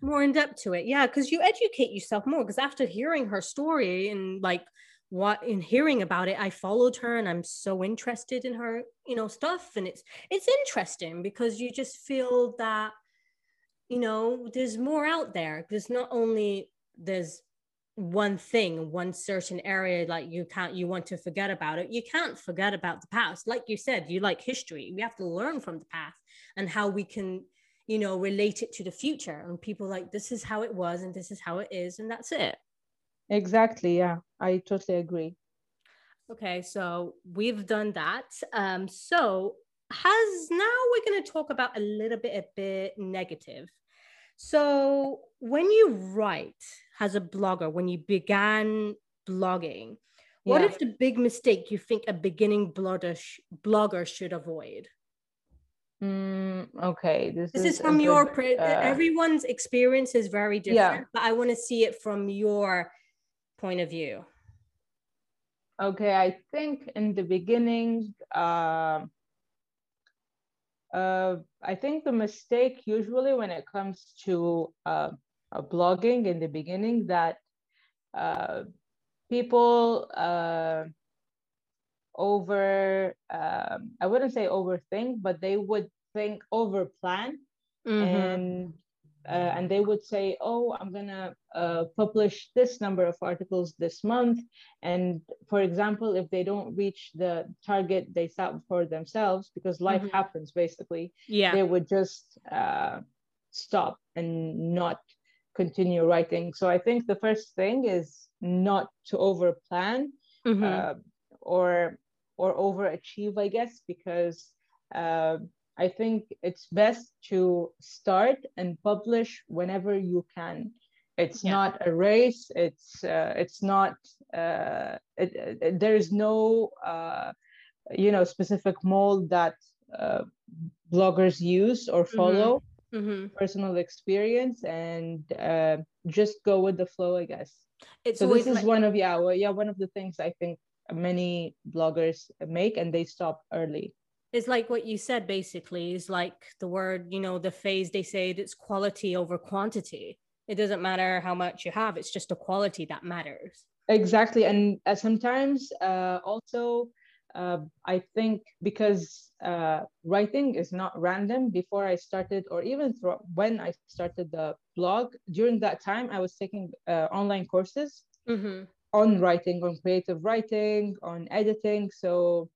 S1: more in depth to it. Yeah, because you educate yourself more. Because after hearing her story and like what in hearing about it, I followed her and I'm so interested in her, you know, stuff. And it's it's interesting because you just feel that, you know, there's more out there. There's not only there's one thing one certain area like you can't you want to forget about it you can't forget about the past like you said you like history we have to learn from the past and how we can you know relate it to the future and people like this is how it was and this is how it is and that's it
S2: exactly yeah i totally agree
S1: okay so we've done that um so has now we're going to talk about a little bit a bit negative so when you write as a blogger, when you began blogging, what yeah. is the big mistake you think a beginning blogger, sh- blogger should avoid?
S2: Mm, okay,
S1: this, this is, is from your good, uh, everyone's experience is very different, yeah. but I want to see it from your point of view.
S2: Okay, I think in the beginning, uh, uh, I think the mistake usually when it comes to uh, blogging in the beginning that uh, people uh, over, um, I wouldn't say overthink, but they would think over plan mm-hmm. and uh, and they would say, "Oh, I'm gonna uh, publish this number of articles this month." And for example, if they don't reach the target they set for themselves, because life mm-hmm. happens, basically,
S1: yeah,
S2: they would just uh, stop and not continue writing. So I think the first thing is not to over plan mm-hmm. Uh, or or overachieve, I guess, because uh, I think it's best to start and publish whenever you can. It's yeah. not a race. It's uh, it's not. Uh, it, it, there is no uh, you know specific mold that uh, bloggers use or mm-hmm. follow. Mm-hmm. Mm-hmm. Personal experience and uh, just go with the flow, I guess. It's so this is one of yeah, well, yeah, one of the things I think many bloggers make, and they stop early.
S1: It's like what you said basically. Is like the word you know the phase they say it's quality over quantity. It doesn't matter how much you have it's just the quality that matters.
S2: Exactly. And uh, sometimes uh, also uh, i think because uh, writing is not random before i started or even when i started the blog during that time i was taking uh, online courses. Mm-hmm. On writing on creative writing on editing. So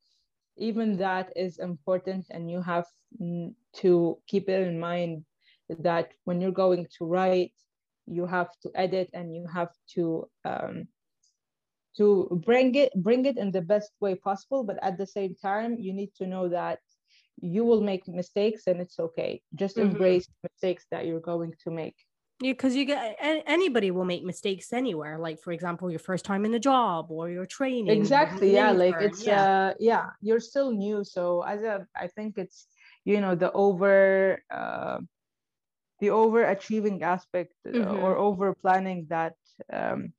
S2: even that is important and you have to keep it in mind that when you're going to write you have to edit and you have to um, to bring it bring it in the best way possible. But at the same time you need to know that you will make mistakes and it's okay. Just mm-hmm. embrace mistakes that you're going to make
S1: because you get anybody will make mistakes anywhere. Like for example, your first time in the job or your training.
S2: Exactly. Yeah. Like it's yeah. uh yeah, you're still new. So as a I think it's you know the over uh the overachieving aspect uh, mm-hmm. or over planning that um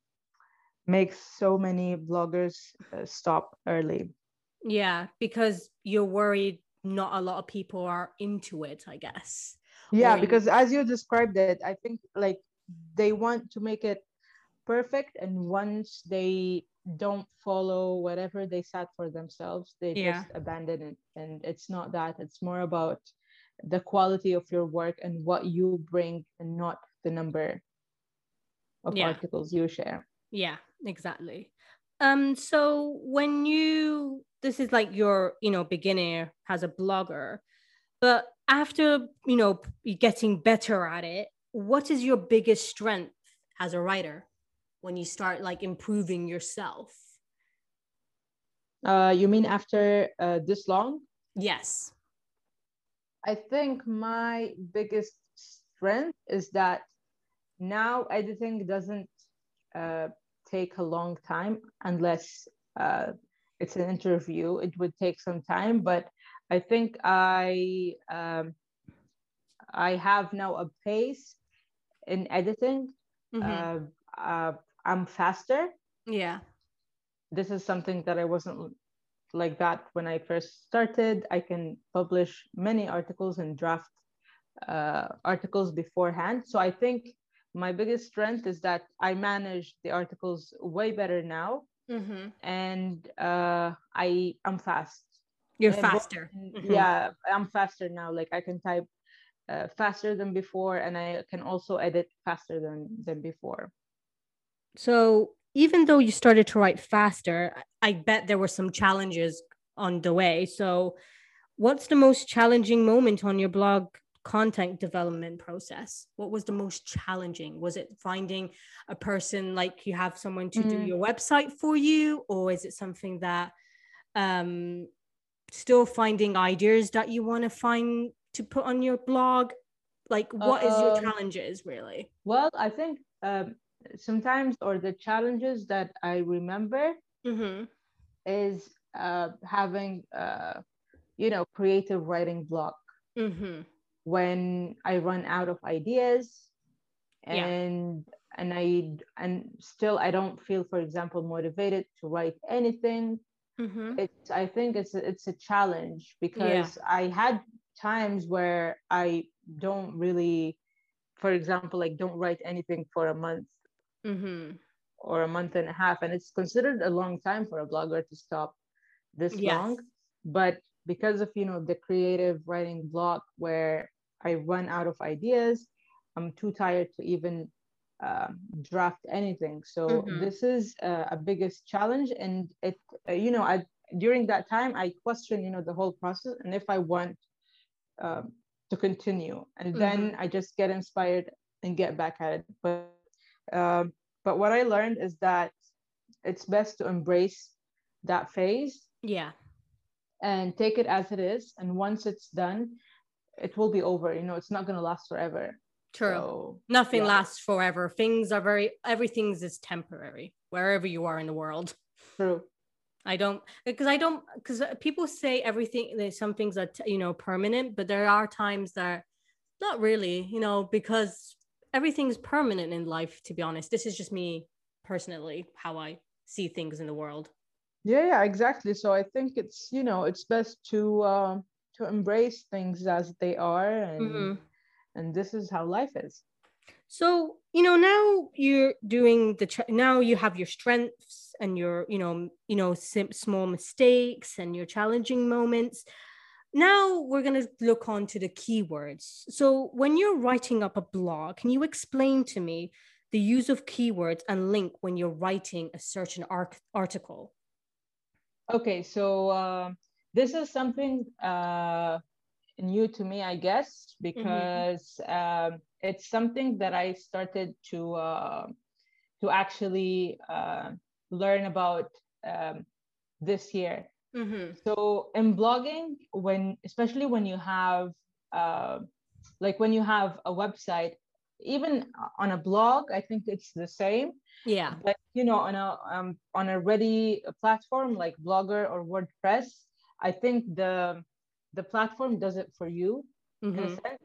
S2: makes so many bloggers uh, stop early.
S1: Yeah, because you're worried not a lot of people are into it, I guess
S2: yeah because as you described it i think like they want to make it perfect and once they don't follow whatever they set for themselves they yeah. just abandon it and it's not that it's more about the quality of your work and what you bring and not the number of yeah. articles you share
S1: yeah exactly um so when you this is like your you know beginner as a blogger but after you know getting better at it what is your biggest strength as a writer when you start like improving yourself?
S2: Uh, you mean after uh, this long?
S1: Yes.
S2: I think my biggest strength is that now editing doesn't uh, take a long time unless uh, it's an interview. It would take some time but I think I um, I have now a pace in editing. Mm-hmm. Uh, uh, I'm faster.
S1: Yeah.
S2: This is something that I wasn't like that when I first started. I can publish many articles and draft uh, articles beforehand. So I think my biggest strength is that I manage the articles way better now,
S1: Mm-hmm.
S2: and uh, I am fast.
S1: You're
S2: And both-
S1: faster. Mhm.
S2: Yeah, I'm faster now. Like I can type uh, faster than before, and I can also edit faster than than before.
S1: So even though you started to write faster, I bet there were some challenges on the way. So what's the most challenging moment on your blog content development process? What was the most challenging? Was it finding a person like you have someone to do
S2: Mm.
S1: your website for you or is it something that um still finding ideas that you want to find to put on your blog? Like what is your
S2: Um,
S1: challenges really?
S2: Well, I think um, sometimes, or the challenges that I remember
S1: Mm-hmm.
S2: is uh, having, uh, you know, creative writing block
S1: Mm-hmm.
S2: when I run out of ideas,
S1: Yeah.
S2: and and I and still I don't feel, for example, motivated to write anything.
S1: Mm-hmm.
S2: It's I think it's a, it's a challenge because I had times where I don't really, for example, like don't write anything for a month
S1: Mm-hmm.
S2: or a month and a half and it's considered a long time for a blogger to stop this
S1: Yes.
S2: long but because of you know the creative writing block where i run out of ideas i'm too tired to even um, draft anything so
S1: Mhm.
S2: this is uh, a biggest challenge and it uh, you know i during that time i question you know the whole process and if i want um, to continue and then i just get inspired and get back at it but um, but what I learned is that it's best to embrace that phase
S1: Yeah.
S2: and take it as it is. And once it's done, it will be over. You know, it's not going to last forever.
S1: True.
S2: So,
S1: Nothing
S2: yeah.
S1: lasts forever. Things are very everything's is temporary wherever you are in the world.
S2: true.
S1: I don't because I don't because people say everything some things are you know permanent, but there are times that not really, you know, because everything's permanent in life to be honest. This is just me personally how I see things in the world.
S2: Yeah, yeah, exactly. So I think it's, you know, it's best to uh, to embrace things as they are and
S1: Mhm.
S2: And this is how life is.
S1: So, you know, now you're doing the now you have your strengths and your, you know, you know, small mistakes and your challenging moments. Now we're going to look on to the keywords. So, when you're writing up a blog, can you explain to me the use of keywords and link when you're writing a certain arc- article?
S2: Okay, so uh, this is something uh, new to me, I guess, because um, it's something that I started to uh, to actually uh, learn about um, this year.
S1: Mm-hmm.
S2: So in blogging, when especially when you have uh, like when you have a website, even on a blog, I think it's the same
S1: Yeah.
S2: but you know on a um, on a ready platform like blogger or wordpress i think the the platform does it for you in a
S1: Mm-hmm.
S2: sense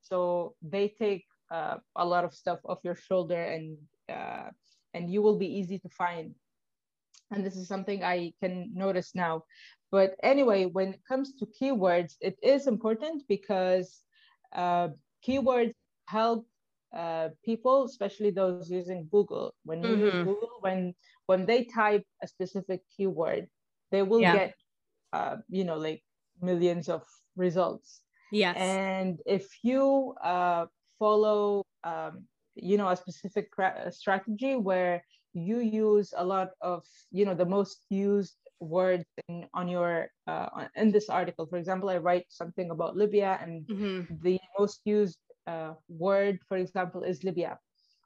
S2: so they take uh, a lot of stuff off your shoulder and uh, and you will be easy to find and this is something i can notice now but anyway when it comes to keywords it is important because uh, keywords help uh, people especially those using google when you use
S1: Mhm.
S2: google when when they type a specific keyword they will
S1: Yeah.
S2: get uh, you know like millions of results
S1: Yes.
S2: and if you uh, follow um, you know a specific cra- uh, strategy where you use a lot of you know the most used words in, on your uh, in this article for example i write something about libya and
S1: mm-hmm.
S2: the most used uh, word for example is libya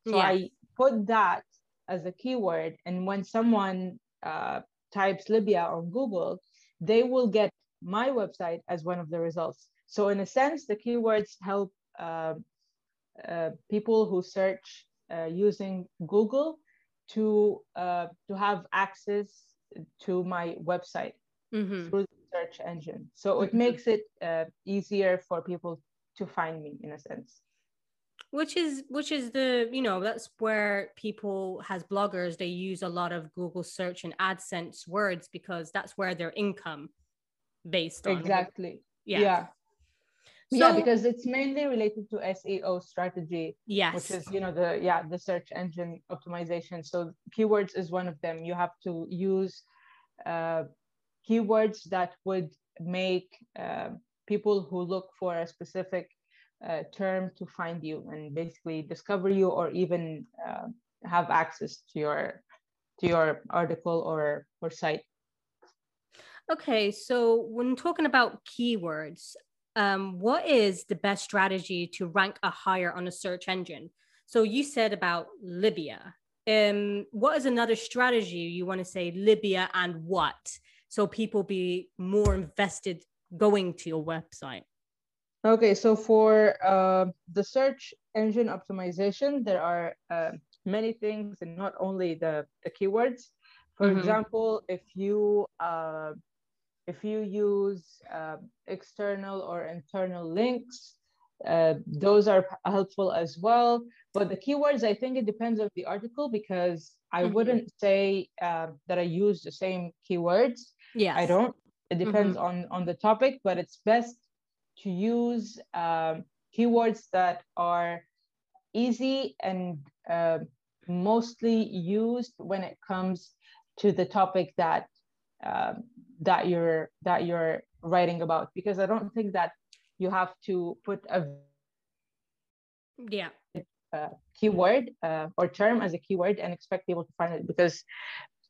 S2: so
S1: Yeah.
S2: i put that as a keyword and when someone uh, types libya on google they will get my website as one of the results so in a sense the keywords help uh, uh, people who search uh, using google to uh, to have access to my website
S1: Mm-hmm.
S2: through the search engine so it
S1: Mhm.
S2: makes it uh, easier for people to find me in a sense
S1: which is which is the you know that's where people as bloggers they use a lot of google search and adsense words because that's where their income based on
S2: exactly
S1: yeah.
S2: yeah So, yeah, because it's mainly related to SEO strategy.
S1: Yes.
S2: Which is, you know, the yeah, the search engine optimization. So keywords is one of them. You have to use uh, keywords that would make uh, people who look for a specific uh, term to find you and basically discover you or even uh, have access to your to your article or or site
S1: okay so when talking about keywords um, what is the best strategy to rank a higher on a search engine so you said about libya um, what is another strategy you want to say libya and what so people be more invested going to your website
S2: okay so for uh, the search engine optimization there are uh, many things and not only the, the keywords. For mm-hmm. example, if you uh, if you use uh, external or internal links, uh, those are helpful as well. But the keywords, I think it depends on the article because I mm-hmm. wouldn't say uh, that I use the same keywords.
S1: Yeah,
S2: I don't. It depends mm-hmm. on on the topic, but it's best to use um, keywords that are easy and uh, mostly used when it comes to the topic that uh, that you're that you're writing about because i don't think that you have to put a
S1: yeah
S2: uh, keyword uh, or term as a keyword and expect people to find it because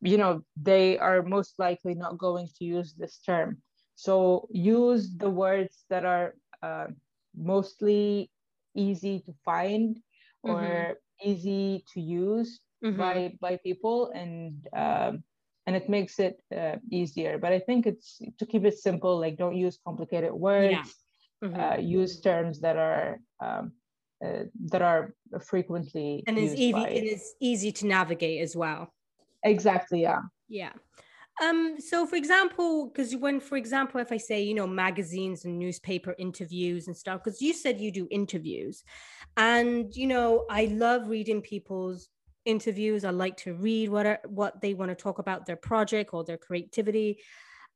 S2: you know they are most likely not going to use this term so use the words that are uh, mostly easy to find or mm-hmm. easy to use mm-hmm. by by people and um, and it makes it uh, easier. But i think it's to keep it simple like don't use complicated words. Yeah. mm-hmm. uh, use terms that are um, uh, that are frequently
S1: and is easy by... and it's easy to navigate as well.
S2: Exactly yeah.
S1: Yeah. Um, so for example, because when, for example, if I say, you know, magazines and newspaper interviews and stuff, because you said you do interviews, and you know, I love reading people's interviews. I like to read what are, what they want to talk about their project or their creativity,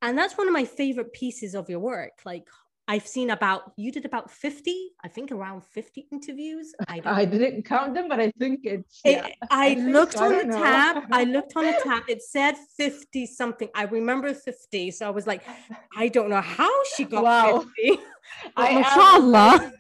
S1: and that's one of my favorite pieces of your work. Like I've seen about you did about 50, I think around 50 interviews.
S2: I, I didn't count them, but I think it's yeah,
S1: it, I, I looked so. on I the know. tab. I looked on the tab. It said 50 something. I remember 50. So I was like, I don't know how she got wow. 50.
S2: I mashallah.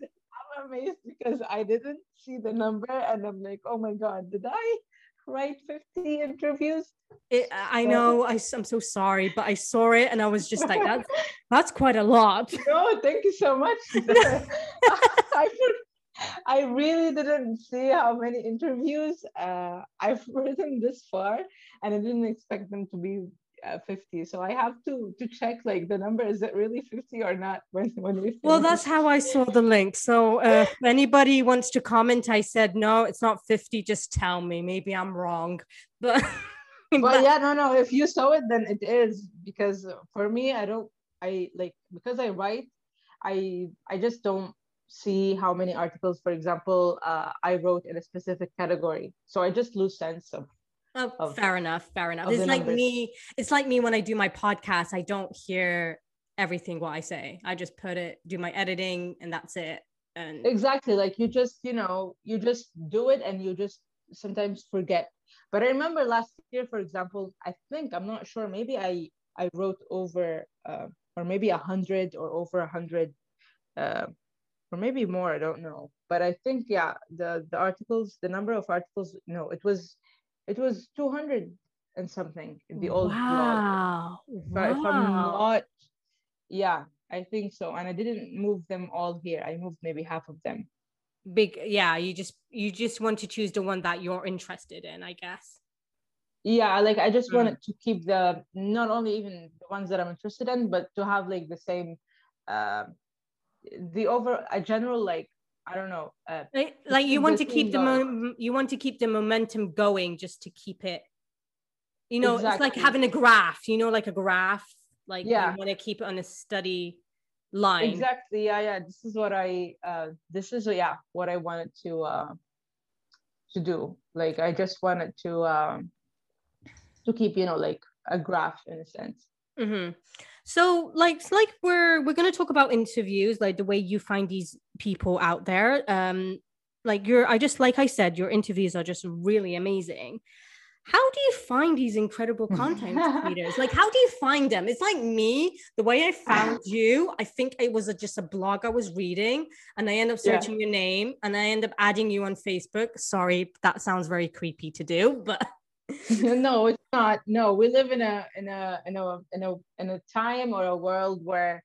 S2: Amazed because I didn't see the number and I'm like, oh my God, did I write 50 interviews?
S1: It, I know. I, I'm so sorry, but I saw it and I was just like, that's, that's quite a lot.
S2: No, thank you so much. I, I really didn't see how many interviews uh, I've written this far, and I didn't expect them to be uh, 50 so i have to to check like the number is it really 50 or not when when we finish.
S1: well that's how i saw the link. So uh, if anybody wants to comment i said no it's not 50 just tell me. Maybe i'm wrong. But
S2: but yeah no no. If you saw it then it is because for me i don't i like because i write i i just don't see how many articles. For example uh, i wrote in a specific category. So i just lose sense of
S1: Oh, of, fair enough. Fair enough. It's like numbers. me. It's like me when I do my podcast. I don't hear everything what I say. I just put it, do my editing, and that's it. And
S2: exactly, like you just, you know, you just do it, and you just sometimes forget. But I remember last year, for example, I think I'm not sure. Maybe I I wrote over, uh, or maybe a hundred or over a hundred, uh, or maybe more. I don't know. But I think yeah, the the articles, the number of articles, no, it was it was 200 and something in the old
S1: wow.
S2: wow. if I'm not, yeah, I think so. And I didn't move them all here. I moved maybe half of them.
S1: Big, yeah. You just you just want to choose the one that you're interested in, I guess.
S2: Yeah, like I just mm. wanted to keep the not only even the ones that I'm interested in, but to have like the same, uh, the over a general like I don't know. Uh,
S1: like you want to keep the you want to keep the momentum going just to keep it. You know, exactly. it's like having a graph. You know, like a graph. Like yeah. you want to keep it on a steady line.
S2: Exactly. Yeah, yeah. This is what I. Uh, this is yeah what I wanted to uh, to do. Like I just wanted to um, to keep you know like a graph in a sense.
S1: Mm-hmm. So, like, like we're we're gonna talk about interviews, like the way you find these people out there. Um, like your, I just like I said, your interviews are just really amazing. How do you find these incredible content creators? Like, how do you find them? It's like me. The way I found you, I think it was a, just a blog I was reading, and I end up searching yeah. your name, and I end up adding you on Facebook. Sorry, that sounds very creepy to do, but
S2: no, it's not. No, we live in a in a in a in a in a time or a world where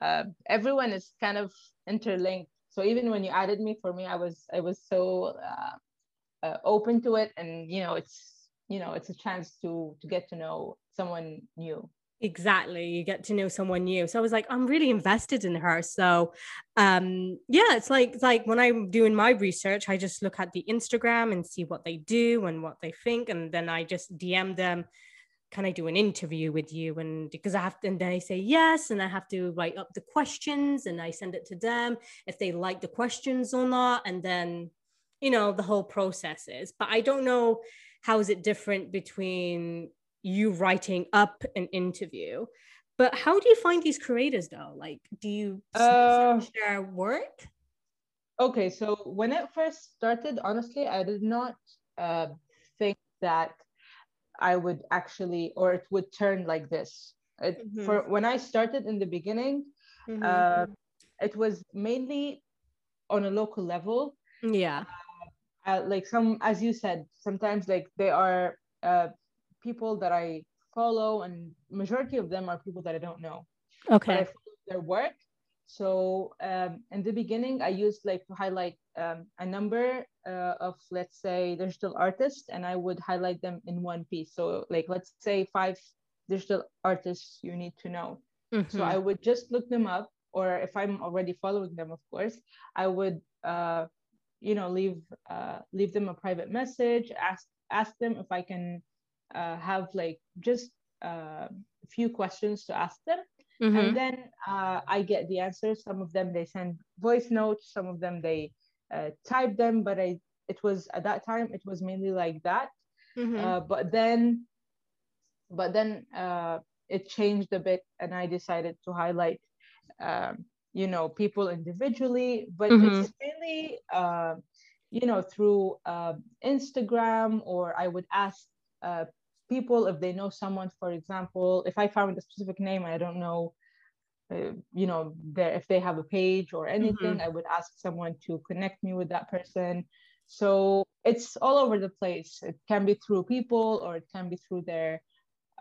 S2: uh, everyone is kind of interlinked. So even when you added me, for me, I was I was so uh, uh, open to it, and you know, it's you know, it's a chance to to get to know someone new
S1: exactly you get to know someone new so i was like i'm really invested in her. So um yeah it's like it's like when i'm doing my research i just look at the instagram and see what they do and what they think and then i just dm them can i do an interview with you? And because i have to and then i say yes and i have to write up the questions and i send it to them if they like the questions or not and then you know the whole process is. But i don't know how is it different between you writing up an interview. But how do you find these creators though? Like, do you uh, share work?
S2: Okay, so when it first started, honestly, I did not uh, think that I would actually, or it would turn like this. It, mm-hmm. For when I started in the beginning, mm-hmm. uh, it was mainly on a local level.
S1: Yeah.
S2: Uh, like some, as you said, sometimes like they are uh, people that I follow, and majority of them are people that I don't know.
S1: Okay. But I
S2: follow their work. So um, in the beginning, I used like to highlight um, a number uh, of let's say digital artists, and I would highlight them in one piece. So like let's say five digital artists you need to know. Mm-hmm. So I would just look them up, or if I'm already following them, of course, I would uh, you know leave uh, leave them a private message, ask ask them if I can uh, have like just uh, a few questions to ask them. Mm-hmm. and then uh, i get the answers. Some of them they send voice notes. Some of them they uh, type them. But i it was at that time it was mainly like that. Mm-hmm. Uh, but then but then uh, it changed a bit. And i decided to highlight um, you know people individually. But mm-hmm. it's really uh, you know through uh, instagram or i would ask uh, people if they know someone for example if i found a specific name i don't know uh, you know there if they have a page or anything mm-hmm. i would ask someone to connect me with that person so it's all over the place it can be through people or it can be through their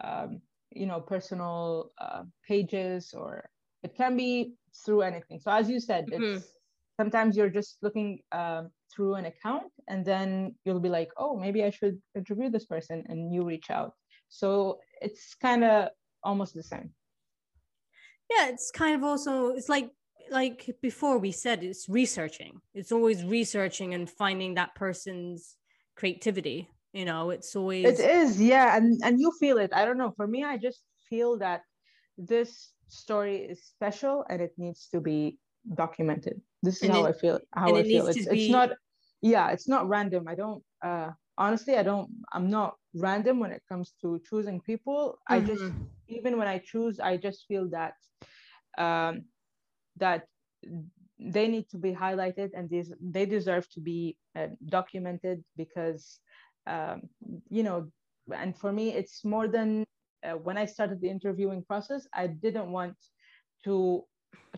S2: um, you know personal uh, pages or it can be through anything so as you said mm-hmm. it's sometimes you're just looking um, through an account and then you'll be like oh maybe i should interview this person and you reach out. So it's kind of almost the same.
S1: Yeah it's kind of also it's like like before we said it's researching. It's always researching and finding that person's creativity you know? It's always
S2: it is yeah and and you feel it. I don't know for me i just feel that this story is special and it needs to be documented this is and how it, I feel. How I feel. It's, be... it's not. Yeah, it's not random. I don't. Uh, honestly, I don't. I'm not random when it comes to choosing people. Mm-hmm. I just even when I choose, I just feel that um, that they need to be highlighted and these they deserve to be uh, documented because um, you know and for me it's more than uh, when i started the interviewing process i didn't want to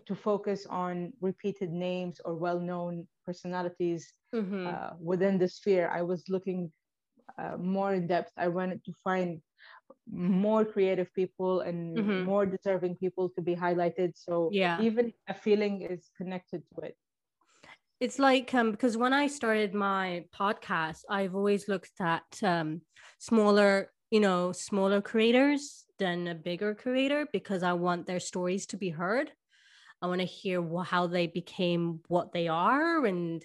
S2: to focus on repeated names or well-known personalities mm-hmm. uh, within the sphere. I was looking uh, more in depth. I wanted to find more creative people and mm-hmm. more deserving people to be highlighted. So
S1: yeah.
S2: even a feeling is connected to it.
S1: It's like um because when i started my podcast i've always looked at um smaller you know smaller creators than a bigger creator because i want their stories to be heard I want to hear how they became what they are and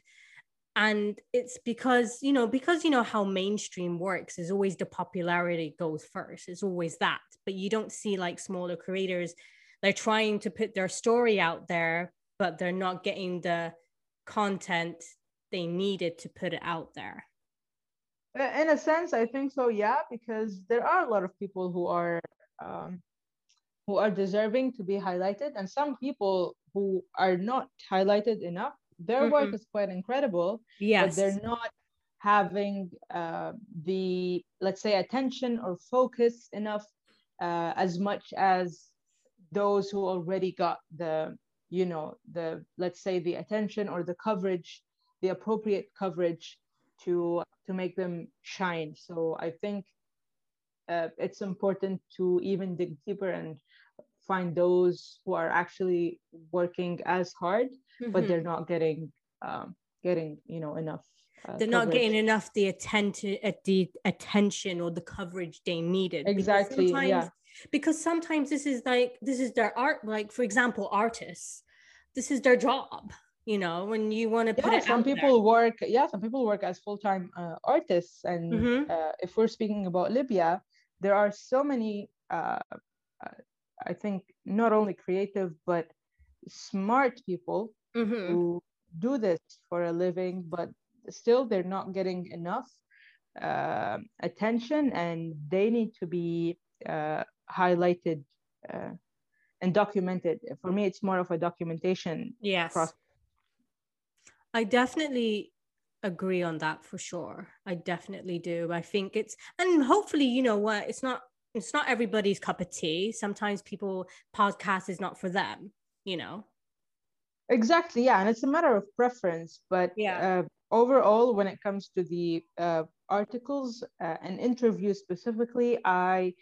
S1: and it's because you know because you know how mainstream works is always the popularity goes first it's always that but you don't see like smaller creators they're trying to put their story out there but they're not getting the content they needed to put it out there.
S2: In a sense i think so yeah because there are a lot of people who are um, who are deserving to be highlighted. And some people who are not highlighted enough their mm-hmm. work is quite incredible yes. but they're not having uh, the let's say attention or focus enough uh, as much as those who already got the you know the let's say the attention or the coverage the appropriate coverage to to make them shine. So i think uh, it's important to even dig deeper and find those who are actually working as hard mm-hmm. but they're not getting um, getting you know enough
S1: uh, they're coverage. not getting enough the attention at the attention or the coverage they needed
S2: exactly because yeah
S1: because sometimes this is like this is their art like for example artists this is their job you know when you want to put
S2: yeah,
S1: it
S2: some people
S1: there.
S2: work yeah some people work as full-time uh, artists and mm-hmm. uh, if we're speaking about libya there are so many uh, uh i think not only creative but smart people mm-hmm. who do this for a living but still they're not getting enough uh, attention and they need to be uh, highlighted uh, and documented. For me, it's more of a documentation
S1: yes. process. I definitely agree on that for sure. I definitely do. I think it's and hopefully, you know what, it's not it's not everybody's cup of tea. Sometimes people podcast is not for them, you know.
S2: Exactly, yeah, and it's a matter of preference. But yeah, uh, overall, when it comes to the uh, articles uh, and interviews specifically, I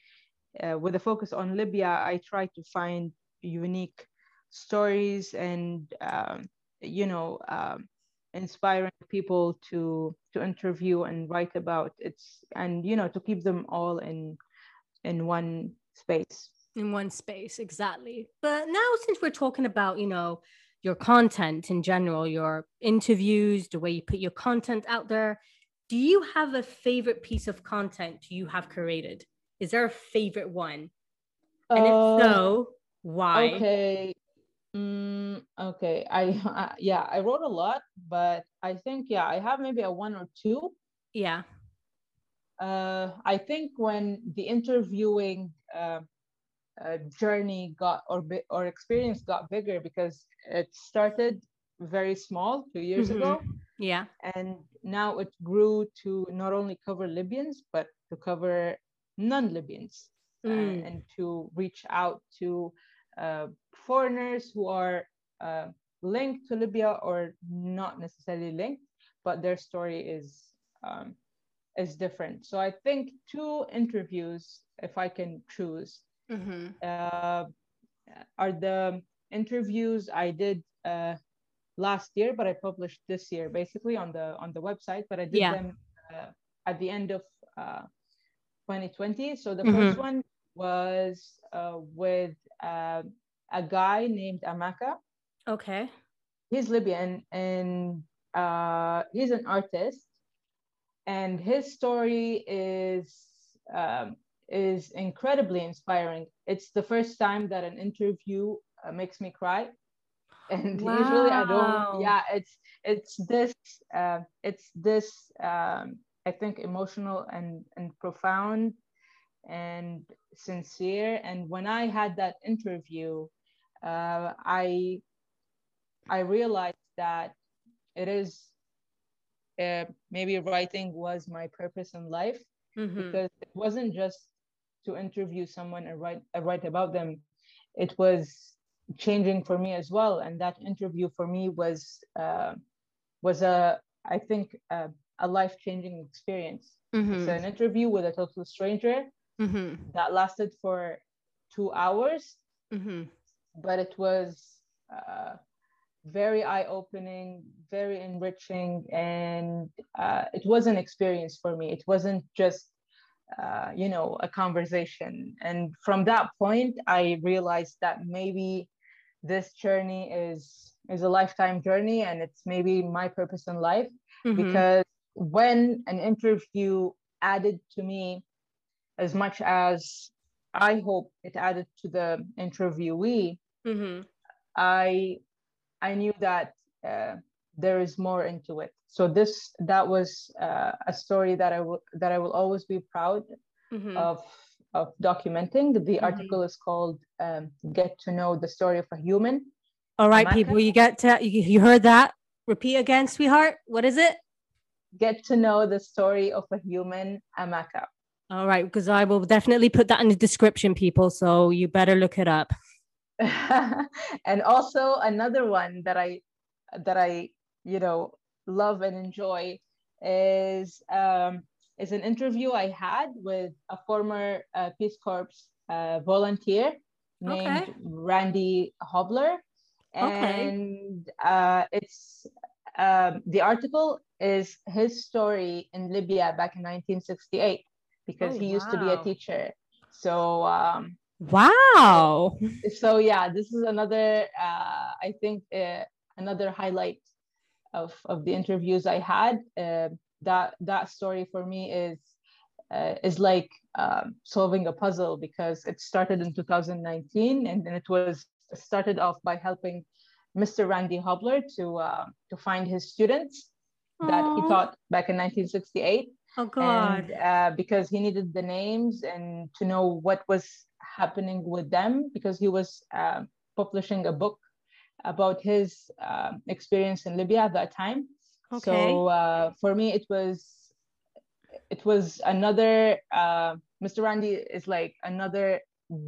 S2: uh, with a focus on Libya, I try to find unique stories and um, you know um, inspiring people to to interview and write about it's and you know to keep them all in in one space
S1: in one space exactly but now since we're talking about you know your content in general your interviews the way you put your content out there do you have a favorite piece of content you have created is there a favorite one? And uh, if so, why?
S2: Okay. Mm, okay. I uh, yeah, I wrote a lot, but I think yeah, I have maybe a one or two.
S1: Yeah.
S2: Uh, I think when the interviewing uh, uh, journey got or or experience got bigger because it started very small two years mm-hmm. ago.
S1: Yeah.
S2: And now it grew to not only cover Libyans but to cover non-Libyans uh, mm. and to reach out to uh, foreigners who are uh, linked to Libya or not necessarily linked, but their story is um, is different. So I think two interviews, if I can choose, mm-hmm. uh, are the interviews I did uh, last year, but I published this year, basically on the on the website. But I did yeah. them uh, at the end of 2020. So the mm-hmm. first one was uh, with uh, a guy named Amaka.
S1: Okay.
S2: He's Libyan and uh, he's an artist, and his story is um, is incredibly inspiring. It's the first time that an interview uh, makes me cry, and wow. usually I don't. Yeah, it's it's this uh, it's this um, I think emotional and and profound and sincere. And when I had that interview, uh, I I realized that it is uh, maybe writing was my purpose in life mm-hmm. because it wasn't just to interview someone and write uh, write about them. It was changing for me as well, and that interview for me was uh, was a I think a life changing experience. Mm-hmm. It's an interview with a total stranger mm-hmm. that lasted for two hours, mm-hmm. but it was uh, very eye opening, very enriching, and uh, it was an experience for me. It wasn't just uh, you know a conversation and from that point i realized that maybe this journey is is a lifetime journey and it's maybe my purpose in life mm-hmm. because when an interview added to me as much as I hope it added to the interviewee, mm-hmm. I I knew that uh, there is more into it. So this that was uh, a story that I will that I will always be proud mm-hmm. of of documenting. The mm-hmm. article is called um, "Get to Know the Story of a Human."
S1: All right, Amaka. people, you get to you, you heard that. Repeat again, sweetheart. What is it?
S2: Get to know the story of a human, Amaka.
S1: All right, because I will definitely put that in the description, people. So you better look it up.
S2: and also another one that I that I you know love and enjoy is um, is an interview I had with a former uh, Peace Corps uh, volunteer named okay. Randy Hobler, and okay. uh, it's um, the article is his story in Libya back in 1968 because oh, he used wow. to be a teacher. So um,
S1: wow.
S2: So yeah, this is another uh, I think uh, another highlight of of the interviews I had. Uh, that that story for me is uh, is like um, solving a puzzle because it started in 2019 and then it was started off by helping Mr. Randy Hobler to uh, to find his students Aww. that he taught back in 1968.
S1: Oh God!
S2: And, uh, because he needed the names and to know what was happening with them because he was uh, publishing a book about his uh, experience in Libya at that time. Okay. So uh, for me, it was it was another. Uh, Mr. Randy is like another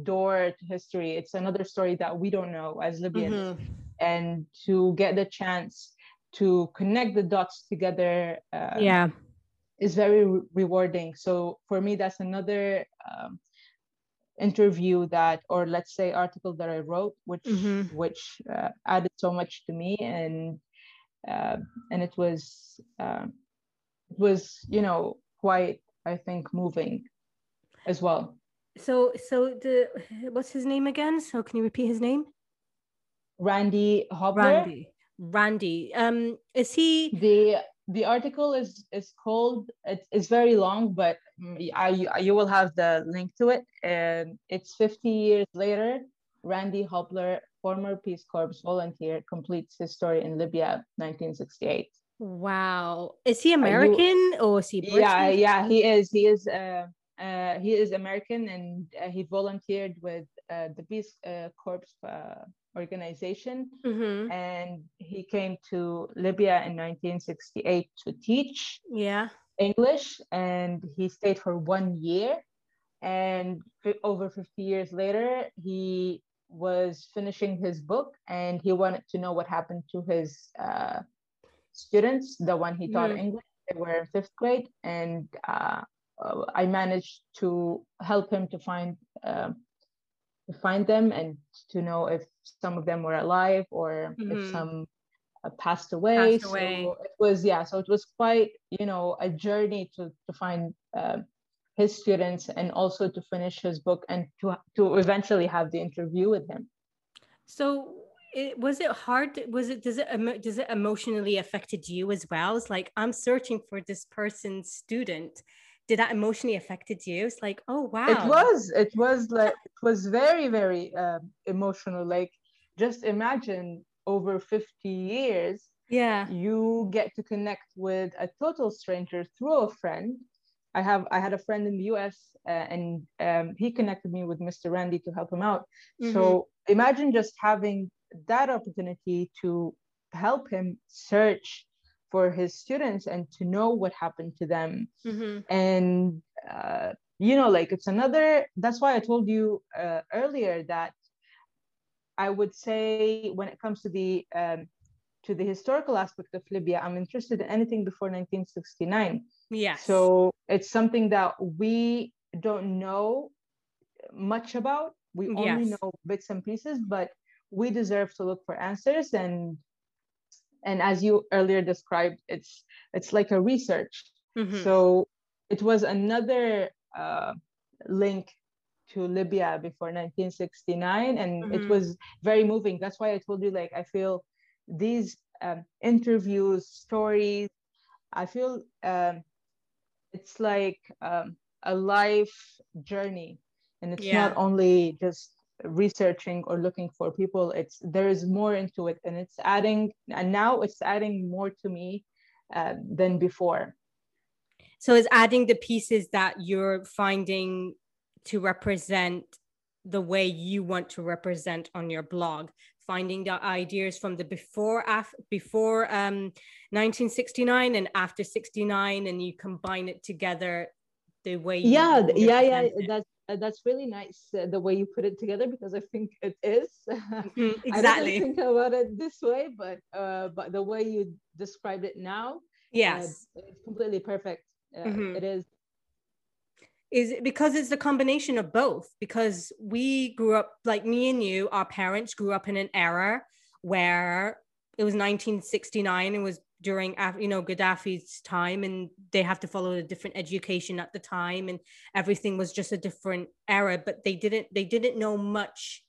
S2: door to history. It's another story that we don't know as Libyans, mm-hmm. and to get the chance to connect the dots together.
S1: Uh, yeah,
S2: is very re- rewarding. So for me, that's another. Um, interview that or let's say article that i wrote which mm-hmm. which uh, added so much to me and uh, and it was uh, it was you know quite I think moving as well.
S1: So so the what's his name again? So can you repeat his name?
S2: Randy Hobler.
S1: Randy. Randy. Um, is he
S2: the the article is is called it's, it's very long but I, you will have the link to it and it's 50 years later randy hobler former Peace Corps volunteer, completes his story in Libya, 1968.
S1: Wow. Is he American you, or is he
S2: British? Yeah, yeah, he is. He is. Uh, uh, he is American, and uh, he volunteered with uh, the Peace uh, Corps uh, organization, mm-hmm. and he came to Libya in 1968 to teach.
S1: Yeah.
S2: English, and he stayed for one year. And over 50 years later, he was finishing his book and he wanted to know what happened to his uh, students, the one he taught mm. English. They were in fifth grade, and uh, uh, I managed to help him to find uh, find them and to know if some of them were alive or mm-hmm. if some uh, passed away.
S1: Passed away.
S2: So it was yeah. So it was quite you know a journey to to find uh, his students and also to finish his book and to, to eventually have the interview with him
S1: so it, was it hard was it does it does it emotionally affected you as well it's like i'm searching for this person's student did that emotionally affected you it's like oh wow
S2: it was it was like it was very very uh, emotional like just imagine over 50 years
S1: yeah
S2: you get to connect with a total stranger through a friend I have I had a friend in the U.S. Uh, and um, he connected me with Mr. Randy to help him out. Mm-hmm. So imagine just having that opportunity to help him search for his students and to know what happened to them. Mm-hmm. And uh, you know, like it's another. That's why I told you uh, earlier that I would say when it comes to the um, to the historical aspect of Libya, I'm interested in anything before 1969
S1: yeah.
S2: So it's something that we don't know much about. We only yes. know bits and pieces, but we deserve to look for answers and and as you earlier described, it's it's like a research. Mm-hmm. So it was another uh, link to Libya before 1969, and mm-hmm. it was very moving. That's why I told you, like, I feel these um, interviews, stories, I feel um, it's like um, a life journey and it's yeah. not only just researching or looking for people it's there is more into it and it's adding and now it's adding more to me uh, than before
S1: so it's adding the pieces that you're finding to represent the way you want to represent on your blog finding the ideas from the before af- before um 1969 and after 69 and you combine it together the way
S2: yeah yeah yeah it. that's uh, that's really nice uh, the way you put it together because I think it is.
S1: Mm-hmm, exactly.
S2: I don't think about it this way, but uh, but the way you described it now,
S1: yes,
S2: uh, it's completely perfect. Uh, mm-hmm. It is.
S1: Is it because it's the combination of both? Because we grew up like me and you, our parents grew up in an era where it was 1969. It was during you know Gaddafi's time and they have to follow a different education at the time and everything was just a different era but they didn't they didn't know much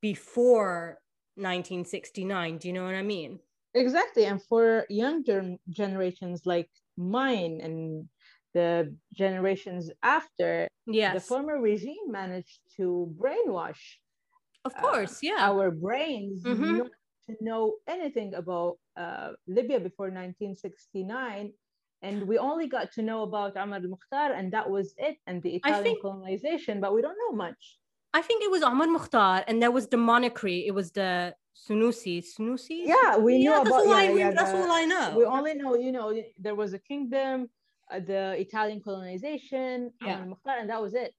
S1: before 1969 do you know what I mean
S2: exactly and for younger generations like mine and the generations after
S1: yes.
S2: the former regime managed to brainwash
S1: of course uh, yeah
S2: our brains mm-hmm. not to know anything about uh, Libya before 1969. And we only got to know about Omar al-Mukhtar and that was it and the Italian think, colonization, but we don't know much.
S1: I think it was Omar Mukhtar and there was the monarchy. It was the Sunusi. Sunusi?
S2: Yeah, we yeah,
S1: know
S2: that's about,
S1: all
S2: yeah,
S1: I,
S2: yeah,
S1: That's
S2: the,
S1: all I know.
S2: We only know, you know, there was a kingdom, uh, the Italian colonization,
S1: yeah.
S2: And that was it.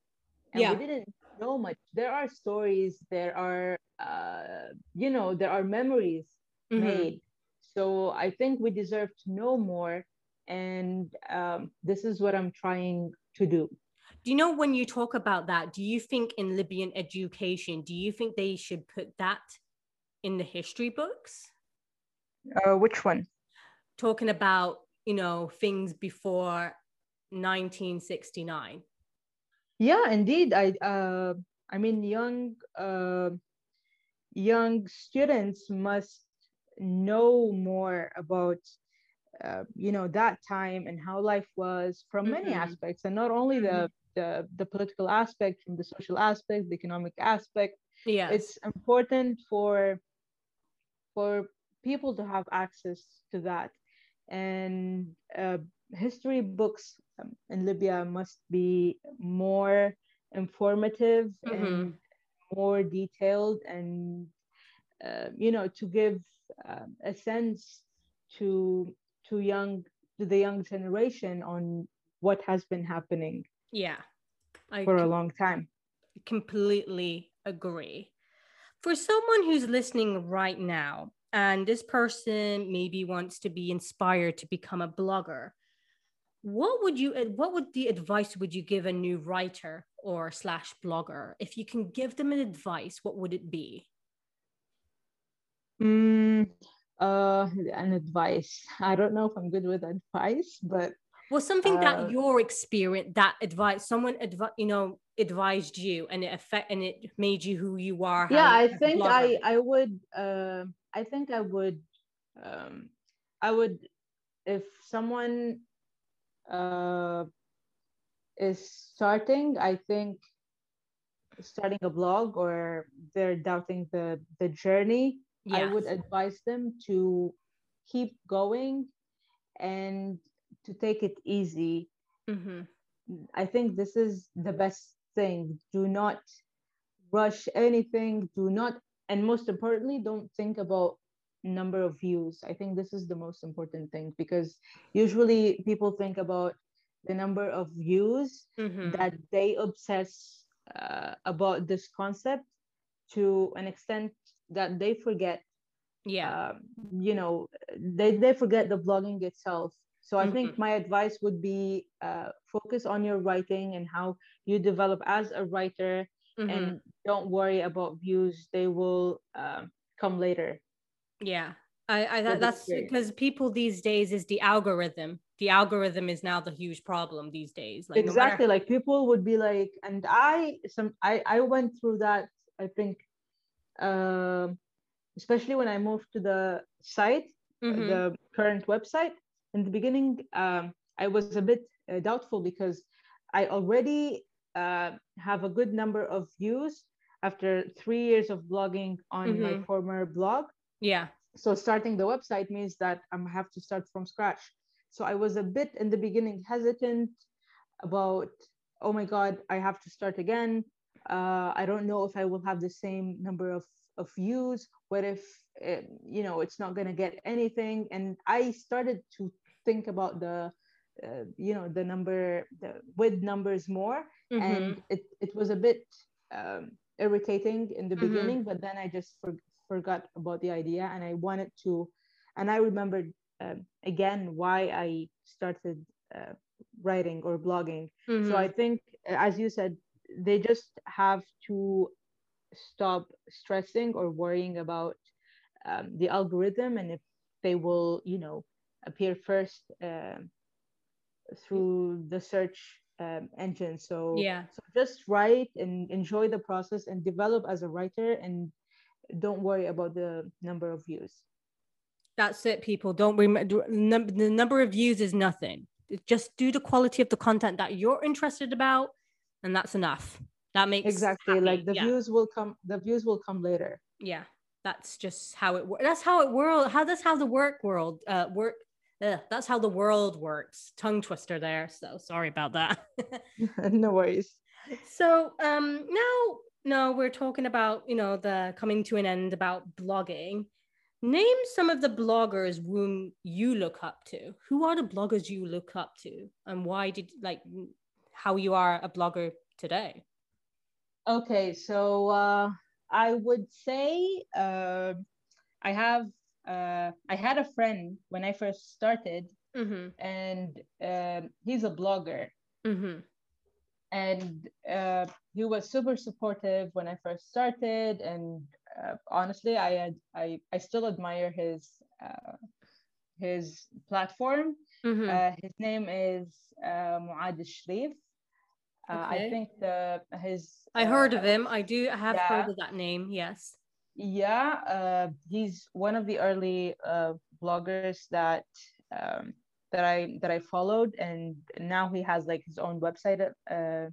S2: And
S1: yeah.
S2: we didn't know much. There are stories, there are, uh, you know, there are memories mm-hmm. made. So I think we deserve to know more. And um, this is what I'm trying to do.
S1: Do you know when you talk about that, do you think in Libyan education, do you think they should put that in the history books?
S2: Uh, which one?
S1: Talking about, you know, things before 1969.
S2: Yeah, indeed. I uh, I mean, young uh, young students must know more about uh, you know that time and how life was from mm-hmm. many aspects and not only mm-hmm. the, the the political aspect from the social aspect the economic aspect
S1: yeah
S2: it's important for for people to have access to that and uh, history books um, in libya must be more informative mm-hmm. and more detailed and uh, you know to give uh, a sense to to young to the young generation on what has been happening
S1: yeah
S2: I for a long time.
S1: completely agree. For someone who's listening right now and this person maybe wants to be inspired to become a blogger what would you what would the advice would you give a new writer or slash blogger if you can give them an advice what would it be
S2: Mm, uh, an advice. I don't know if I'm good with advice, but
S1: well, something uh, that your experience, that advice, someone advi- you know, advised you, and it affect and it made you who you are.
S2: Yeah, I think I I would. Uh, I think I would. Um, I would if someone uh, is starting. I think starting a blog or they're doubting the the journey. I would advise them to keep going and to take it easy.
S1: Mm-hmm.
S2: I think this is the best thing. Do not rush anything. Do not, and most importantly, don't think about number of views. I think this is the most important thing because usually people think about the number of views
S1: mm-hmm.
S2: that they obsess uh, about this concept to an extent that they forget
S1: yeah
S2: um, you know they, they forget the blogging itself so i mm-hmm. think my advice would be uh, focus on your writing and how you develop as a writer mm-hmm. and don't worry about views they will uh, come later
S1: yeah i, I that, that's because people these days is the algorithm the algorithm is now the huge problem these days
S2: like exactly no matter- like people would be like and i some i i went through that i think uh, especially when I moved to the site, mm-hmm. the current website. In the beginning, um, I was a bit uh, doubtful because I already uh, have a good number of views after three years of blogging on mm-hmm. my former blog.
S1: Yeah.
S2: So starting the website means that I have to start from scratch. So I was a bit in the beginning hesitant about oh my god i have to start again uh, i don't know if i will have the same number of, of views what if it, you know it's not going to get anything and i started to think about the uh, you know the number the with numbers more mm-hmm. and it, it was a bit um, irritating in the mm-hmm. beginning but then i just for, forgot about the idea and i wanted to and i remembered uh, again why i started uh, writing or blogging. Mm-hmm. so i think as you said they just have to stop stressing or worrying about um, the algorithm and if they will you know appear first uh, through the search um, engine. So
S1: yeah.
S2: so just write and enjoy the process and develop as a writer and don't worry about the number of views.
S1: That's it people. Don't remember the number of views is nothing. Just do the quality of the content that you're interested about and that's enough. That makes
S2: exactly happy. like the yeah. views will come the views will come later.
S1: Yeah that's just how it works that's how it world how that's how the work world uh work Ugh, that's how the world works. Tongue twister there so sorry about that.
S2: No worries.
S1: So um now no we're talking about you know the coming to an end about blogging. Name some of the bloggers whom you look up to. Who are the bloggers you look up to? And why did like how you are a blogger today?
S2: Okay so uh I would say uh, I have uh, I had a friend when I first started, mm-hmm. and uh, he's a blogger, mm-hmm. And uh, he was super supportive when I first started, and uh, honestly, I had I I still admire his uh, his platform. Mm-hmm. his name is uh, Muad Sharif. Uh, okay. I think the his.
S1: I heard of uh, him. I do. I have yeah. heard of that name. Yes.
S2: Yeah, uh, he's one of the early uh, bloggers that um, that I that I followed, and now he has like his own website uh,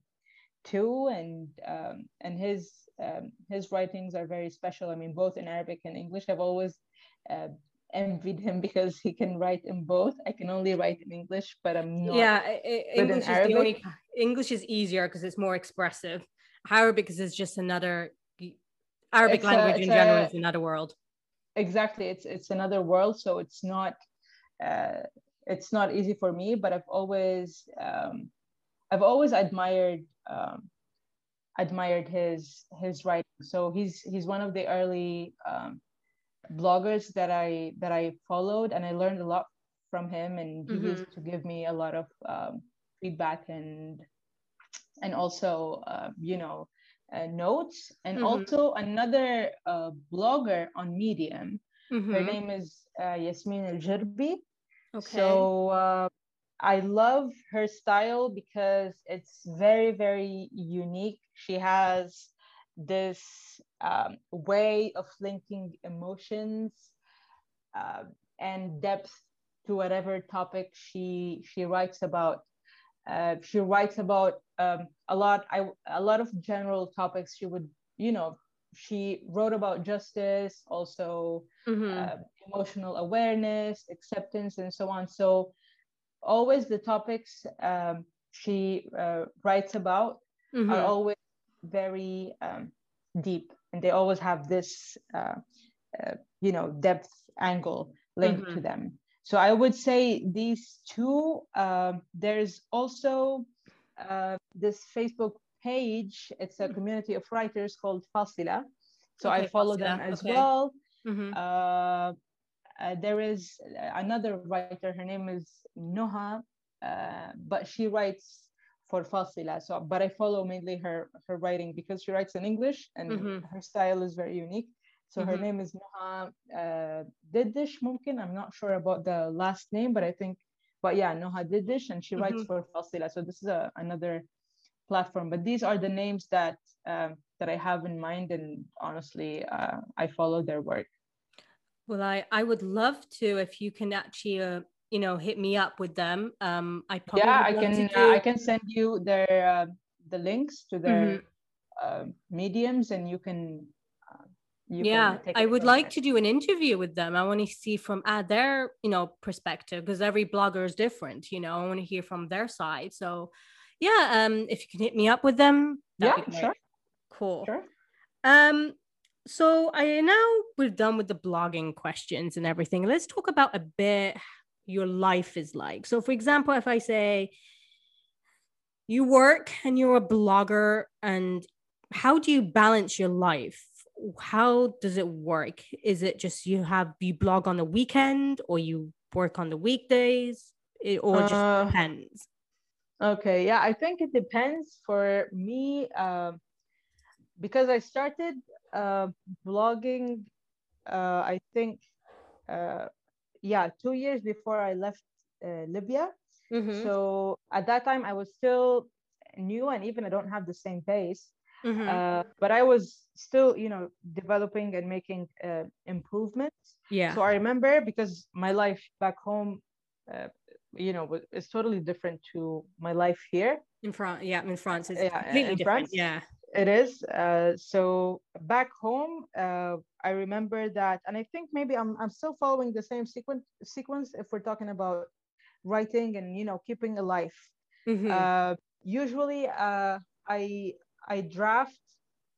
S2: too, and um, and his um, his writings are very special. I mean, both in Arabic and English. I've always uh, envied him because he can write in both. I can only write in English, but I'm not.
S1: Yeah, English is the only. English is easier because it's more expressive. Arabic is just another. Arabic it's language a, in general a, is another world.
S2: Exactly, it's it's another world, so it's not. Uh, it's not easy for me, but I've always, um, I've always admired, um, admired his his writing. So he's he's one of the early um, bloggers that I that I followed, and I learned a lot from him. And he mm-hmm. used to give me a lot of um, feedback and and also uh, you know uh, notes. And mm-hmm. also another uh, blogger on Medium. Mm-hmm. Her name is uh, Yasmin Al Jirbi. Okay. So uh, I love her style because it's very very unique. She has this um, way of linking emotions uh, and depth to whatever topic she she writes about. Uh, she writes about um, a lot. I a lot of general topics. She would, you know, she wrote about justice, also mm-hmm. uh, emotional awareness, acceptance, and so on. So always the topics um, she uh, writes about mm-hmm. are always very um, deep and they always have this uh, uh, you know depth angle linked mm-hmm. to them so i would say these two uh, there's also uh, this facebook page it's a mm-hmm. community of writers called fasila so okay, i follow Fasila. them as okay. well mm-hmm. Uh, uh, there is another writer her name is noha but she writes for Fasila. So, but I follow mainly her her writing because she writes in English and mm-hmm. her style is very unique. So mm-hmm. her name is Noha uh, Didish. Mumkin. I'm not sure about the last name, but I think, but yeah, Noha Didish, and she mm-hmm. writes for Fasila. So this is a, another platform. But these are the names that um, that I have in mind, and honestly, uh, I follow their work.
S1: Well, I I would love to if you can actually uh, you know hit me up with them um i
S2: yeah i can uh, i can send you their uh, the links to their mm-hmm. uh, mediums and you can uh,
S1: you yeah can i would like there. to do an interview with them i want to see from uh, their you know perspective because every blogger is different you know i want to hear from their side so yeah, um, if you can hit me up with them,
S2: yeah, sure.
S1: Cool.
S2: Sure.
S1: Um, so I now we're done with the blogging questions and everything. Let's talk about a bit your life is like. So, for example, if I say you work and you're a blogger, and how do you balance your life? How does it work? Is it just you have you blog on the weekend or you work on the weekdays? It or just uh, depends.
S2: Okay, yeah, I think it depends. For me, uh, because I started uh, blogging, uh, I think, uh, yeah, two years before I left uh, Libya. Mm-hmm. So at that time, I was still new, and even I don't have the same pace. Mm-hmm. Uh, but I was still, you know, developing and making uh, improvements.
S1: Yeah.
S2: So I remember because my life back home, uh, you know, is totally different to my life here.
S1: In France, yeah, in France, it's yeah, completely different. France, yeah.
S2: It is. Uh, so back home, uh, I remember that, and I think maybe I'm I'm still following the same sequence sequence if we're talking about writing and you know keeping a life. Mm-hmm. Uh, usually, uh, I I draft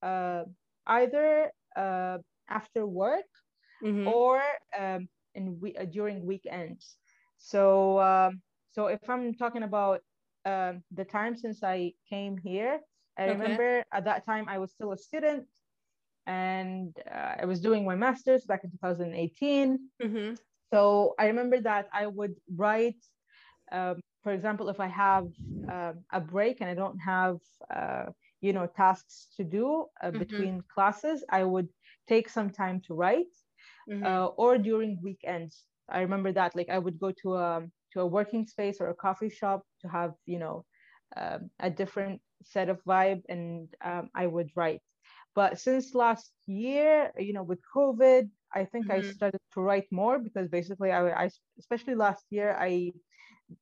S2: uh, either uh, after work mm-hmm. or um, in we- uh, during weekends. So um, so if I'm talking about um, the time since I came here, I okay. remember at that time I was still a student and uh, I was doing my master's back in 2018. Mm-hmm. So I remember that I would write, um, for example, if I have uh, a break and I don't have, uh, you know, tasks to do uh, mm-hmm. between classes, I would take some time to write. Mm-hmm. Uh, or during weekends, I remember that like I would go to a to a working space or a coffee shop to have, you know, um, a different set of vibe and um, I would write. But since last year, you know, with COVID, I think mm-hmm. I started to write more because basically, I, I especially last year, I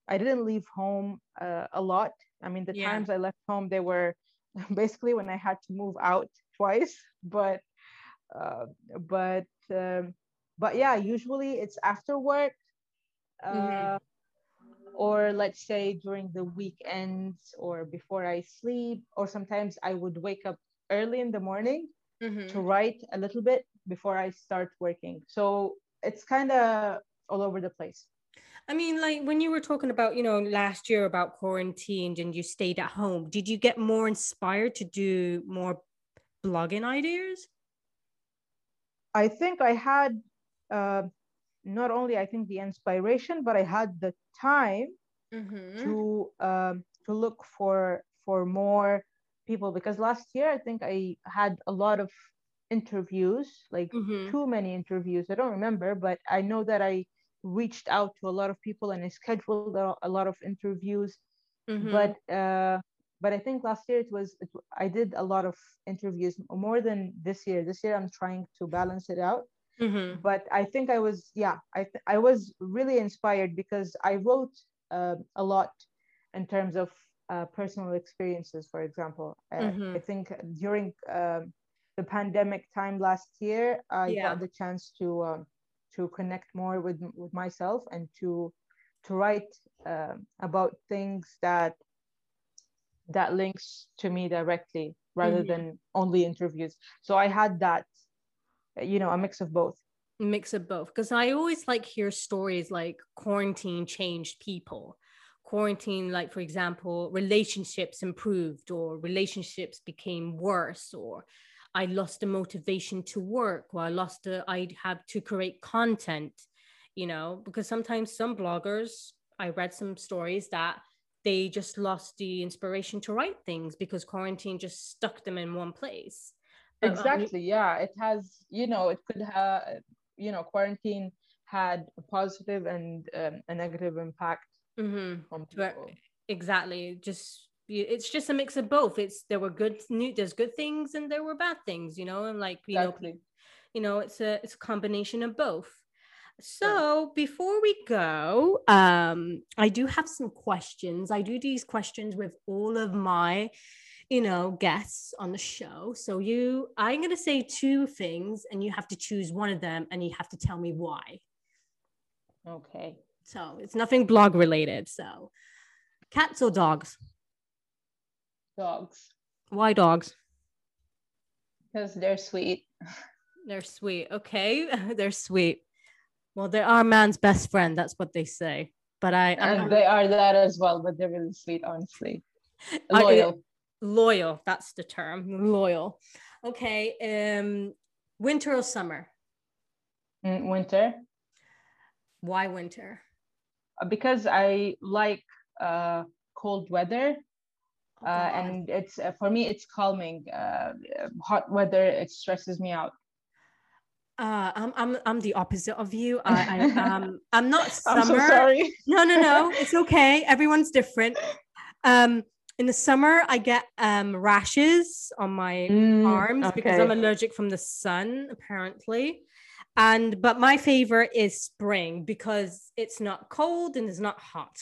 S2: I didn't leave home uh, a lot. I mean, the yeah. times I left home, they were basically when I had to move out twice. But uh, but um, but yeah, usually it's after work. Mm-hmm. Uh, mm-hmm or let's say during the weekends or before I sleep, or sometimes I would wake up early in the morning mm-hmm. to write a little bit before I start working. So it's kind of all over the place.
S1: I mean, like when you were talking about, you know, last year about quarantined and you stayed at home, did you get more inspired to do more blogging ideas?
S2: I think I had uh, not only I think the inspiration, but I had the time mm-hmm. to um, to look for for more people because last year I think I had a lot of interviews, like mm-hmm. too many interviews. I don't remember, but I know that I reached out to a lot of people and I scheduled a lot of interviews. Mm-hmm. But uh, but I think last year it was it, I did a lot of interviews more than this year. This year I'm trying to balance it out. Mm-hmm. But I think I was, yeah, I, th- I was really inspired because I wrote uh, a lot in terms of uh, personal experiences, for example. Uh, mm-hmm. I think during um, the pandemic time last year, I yeah. got the chance to um, to connect more with with myself and to to write uh, about things that that links to me directly rather mm-hmm. than only interviews. So I had that Uh, you know a mix of both.
S1: Mix of both. Because i always like hear stories like quarantine changed people. Quarantine like for example relationships improved or relationships became worse or i lost the motivation to work or i lost the i have to create content you know because sometimes some bloggers i read some stories that they just lost the inspiration to write things because quarantine just stuck them in one place
S2: exactly yeah it has you know it could have you know quarantine had a positive and um, a negative impact mm-hmm. on
S1: people. exactly just it's just a mix of both it's there were good new there's good things and there were bad things you know and like you exactly. know you know it's a it's a combination of both so before we go um i do have some questions i do these questions with all of my you know, guests on the show. So you, I'm going to say two things and you have to choose one of them and you have to tell me why.
S2: Okay.
S1: So it's nothing blog related. So cats or dogs?
S2: Dogs.
S1: Why dogs?
S2: Because they're sweet.
S1: They're sweet. Okay, they're sweet. Well, they're our man's best friend. That's what they say. But I, I'm
S2: they are that as well, but they're really sweet, honestly.
S1: I-
S2: Loyal.
S1: Loyal. That's the term. Loyal. Okay. Um, winter or summer?
S2: Mm, winter.
S1: Why winter?
S2: Uh, Because I like uh, cold weather.
S1: Oh,
S2: Uh, and it's uh, for me, it's calming. Uh, hot weather, it stresses me out.
S1: Uh, I'm I'm I'm the opposite of you. I, I um I'm not summer.
S2: I'm so sorry.
S1: No, no, no. It's okay. Everyone's different. Um, in the summer, I get um rashes on my
S2: Mm,
S1: arms because I'm allergic from the sun, apparently. And but my favorite is spring because it's not cold and it's not hot.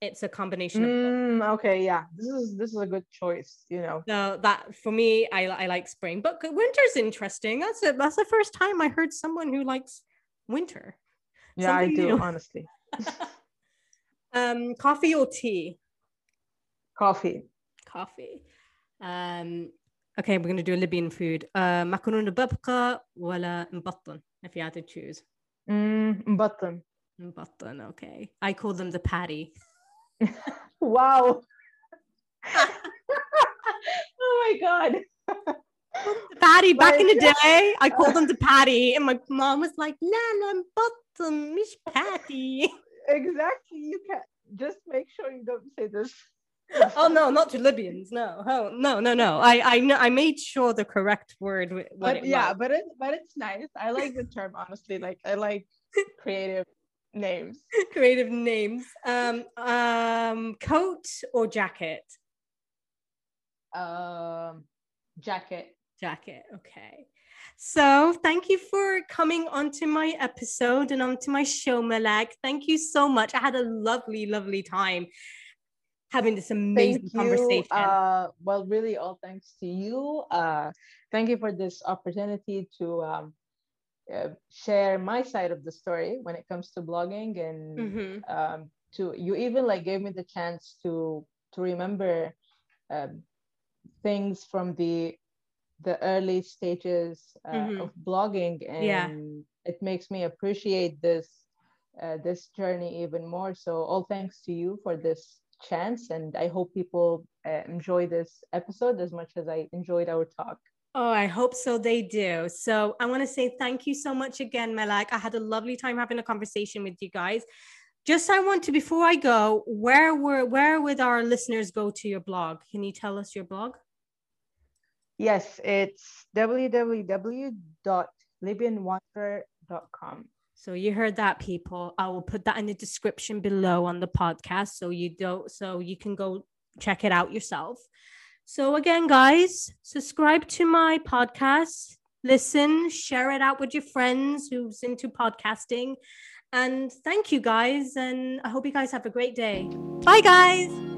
S1: It's a combination of.
S2: Mm, okay, yeah. This is this is a good choice, you know.
S1: So that for me, I, I like spring, but winter's interesting. That's it. That's the first time I heard someone who likes winter.
S2: Yeah, I do, honestly.
S1: um, coffee or tea?
S2: Coffee.
S1: Coffee. Um, okay, we're gonna do Libyan food. Uh, macaron babka ولا مبطن if you had to choose.
S2: Mm, button.
S1: Mbattan, okay. I call them the patty.
S2: Wow. oh my god.
S1: The patty back in the
S2: Like-
S1: day, I called them the patty, and my mom was like, "La la mbattan, mish patty."
S2: exactly. You can just make sure you don't say this.
S1: oh no, not to Libyans. No, oh, no, no, no. I I know I made sure the correct word.
S2: But yeah,
S1: was.
S2: but it but it's nice. I like the term honestly. Like I like creative names.
S1: creative names. Um, um, coat or jacket?
S2: Um jacket.
S1: Jacket. Okay. So thank you for coming onto my episode and onto my show, Malak. Thank you so much. I had a lovely, lovely time having this amazing
S2: Thank you.
S1: conversation.
S2: Uh well really all thanks to you. Uh thank you for this opportunity to um uh, share my side of the story when it comes to blogging and
S1: Mhm.
S2: um, to you even like gave me the chance to to remember um, things from the the early stages uh,
S1: Mhm.
S2: of blogging and
S1: Yeah.
S2: it makes me appreciate this uh, this journey even more so all thanks to you for this chance and i hope people uh, enjoy this episode as much as i enjoyed our talk
S1: Oh, I hope so. They do. So I want to say thank you so much again, Malak. I had a lovely time having a conversation with you guys. Just I want to before I go, where were where would our listeners go to your blog? Can you tell us your blog?
S2: yes it's www.libyanwanderer.com
S1: So you heard that, people. I will put that in the description below on the podcast, so you don't, so you can go check it out yourself. So again, guys, subscribe to my podcast, listen, share it out with your friends who's into podcasting, and thank you guys. And I hope you guys have a great day. Bye, guys.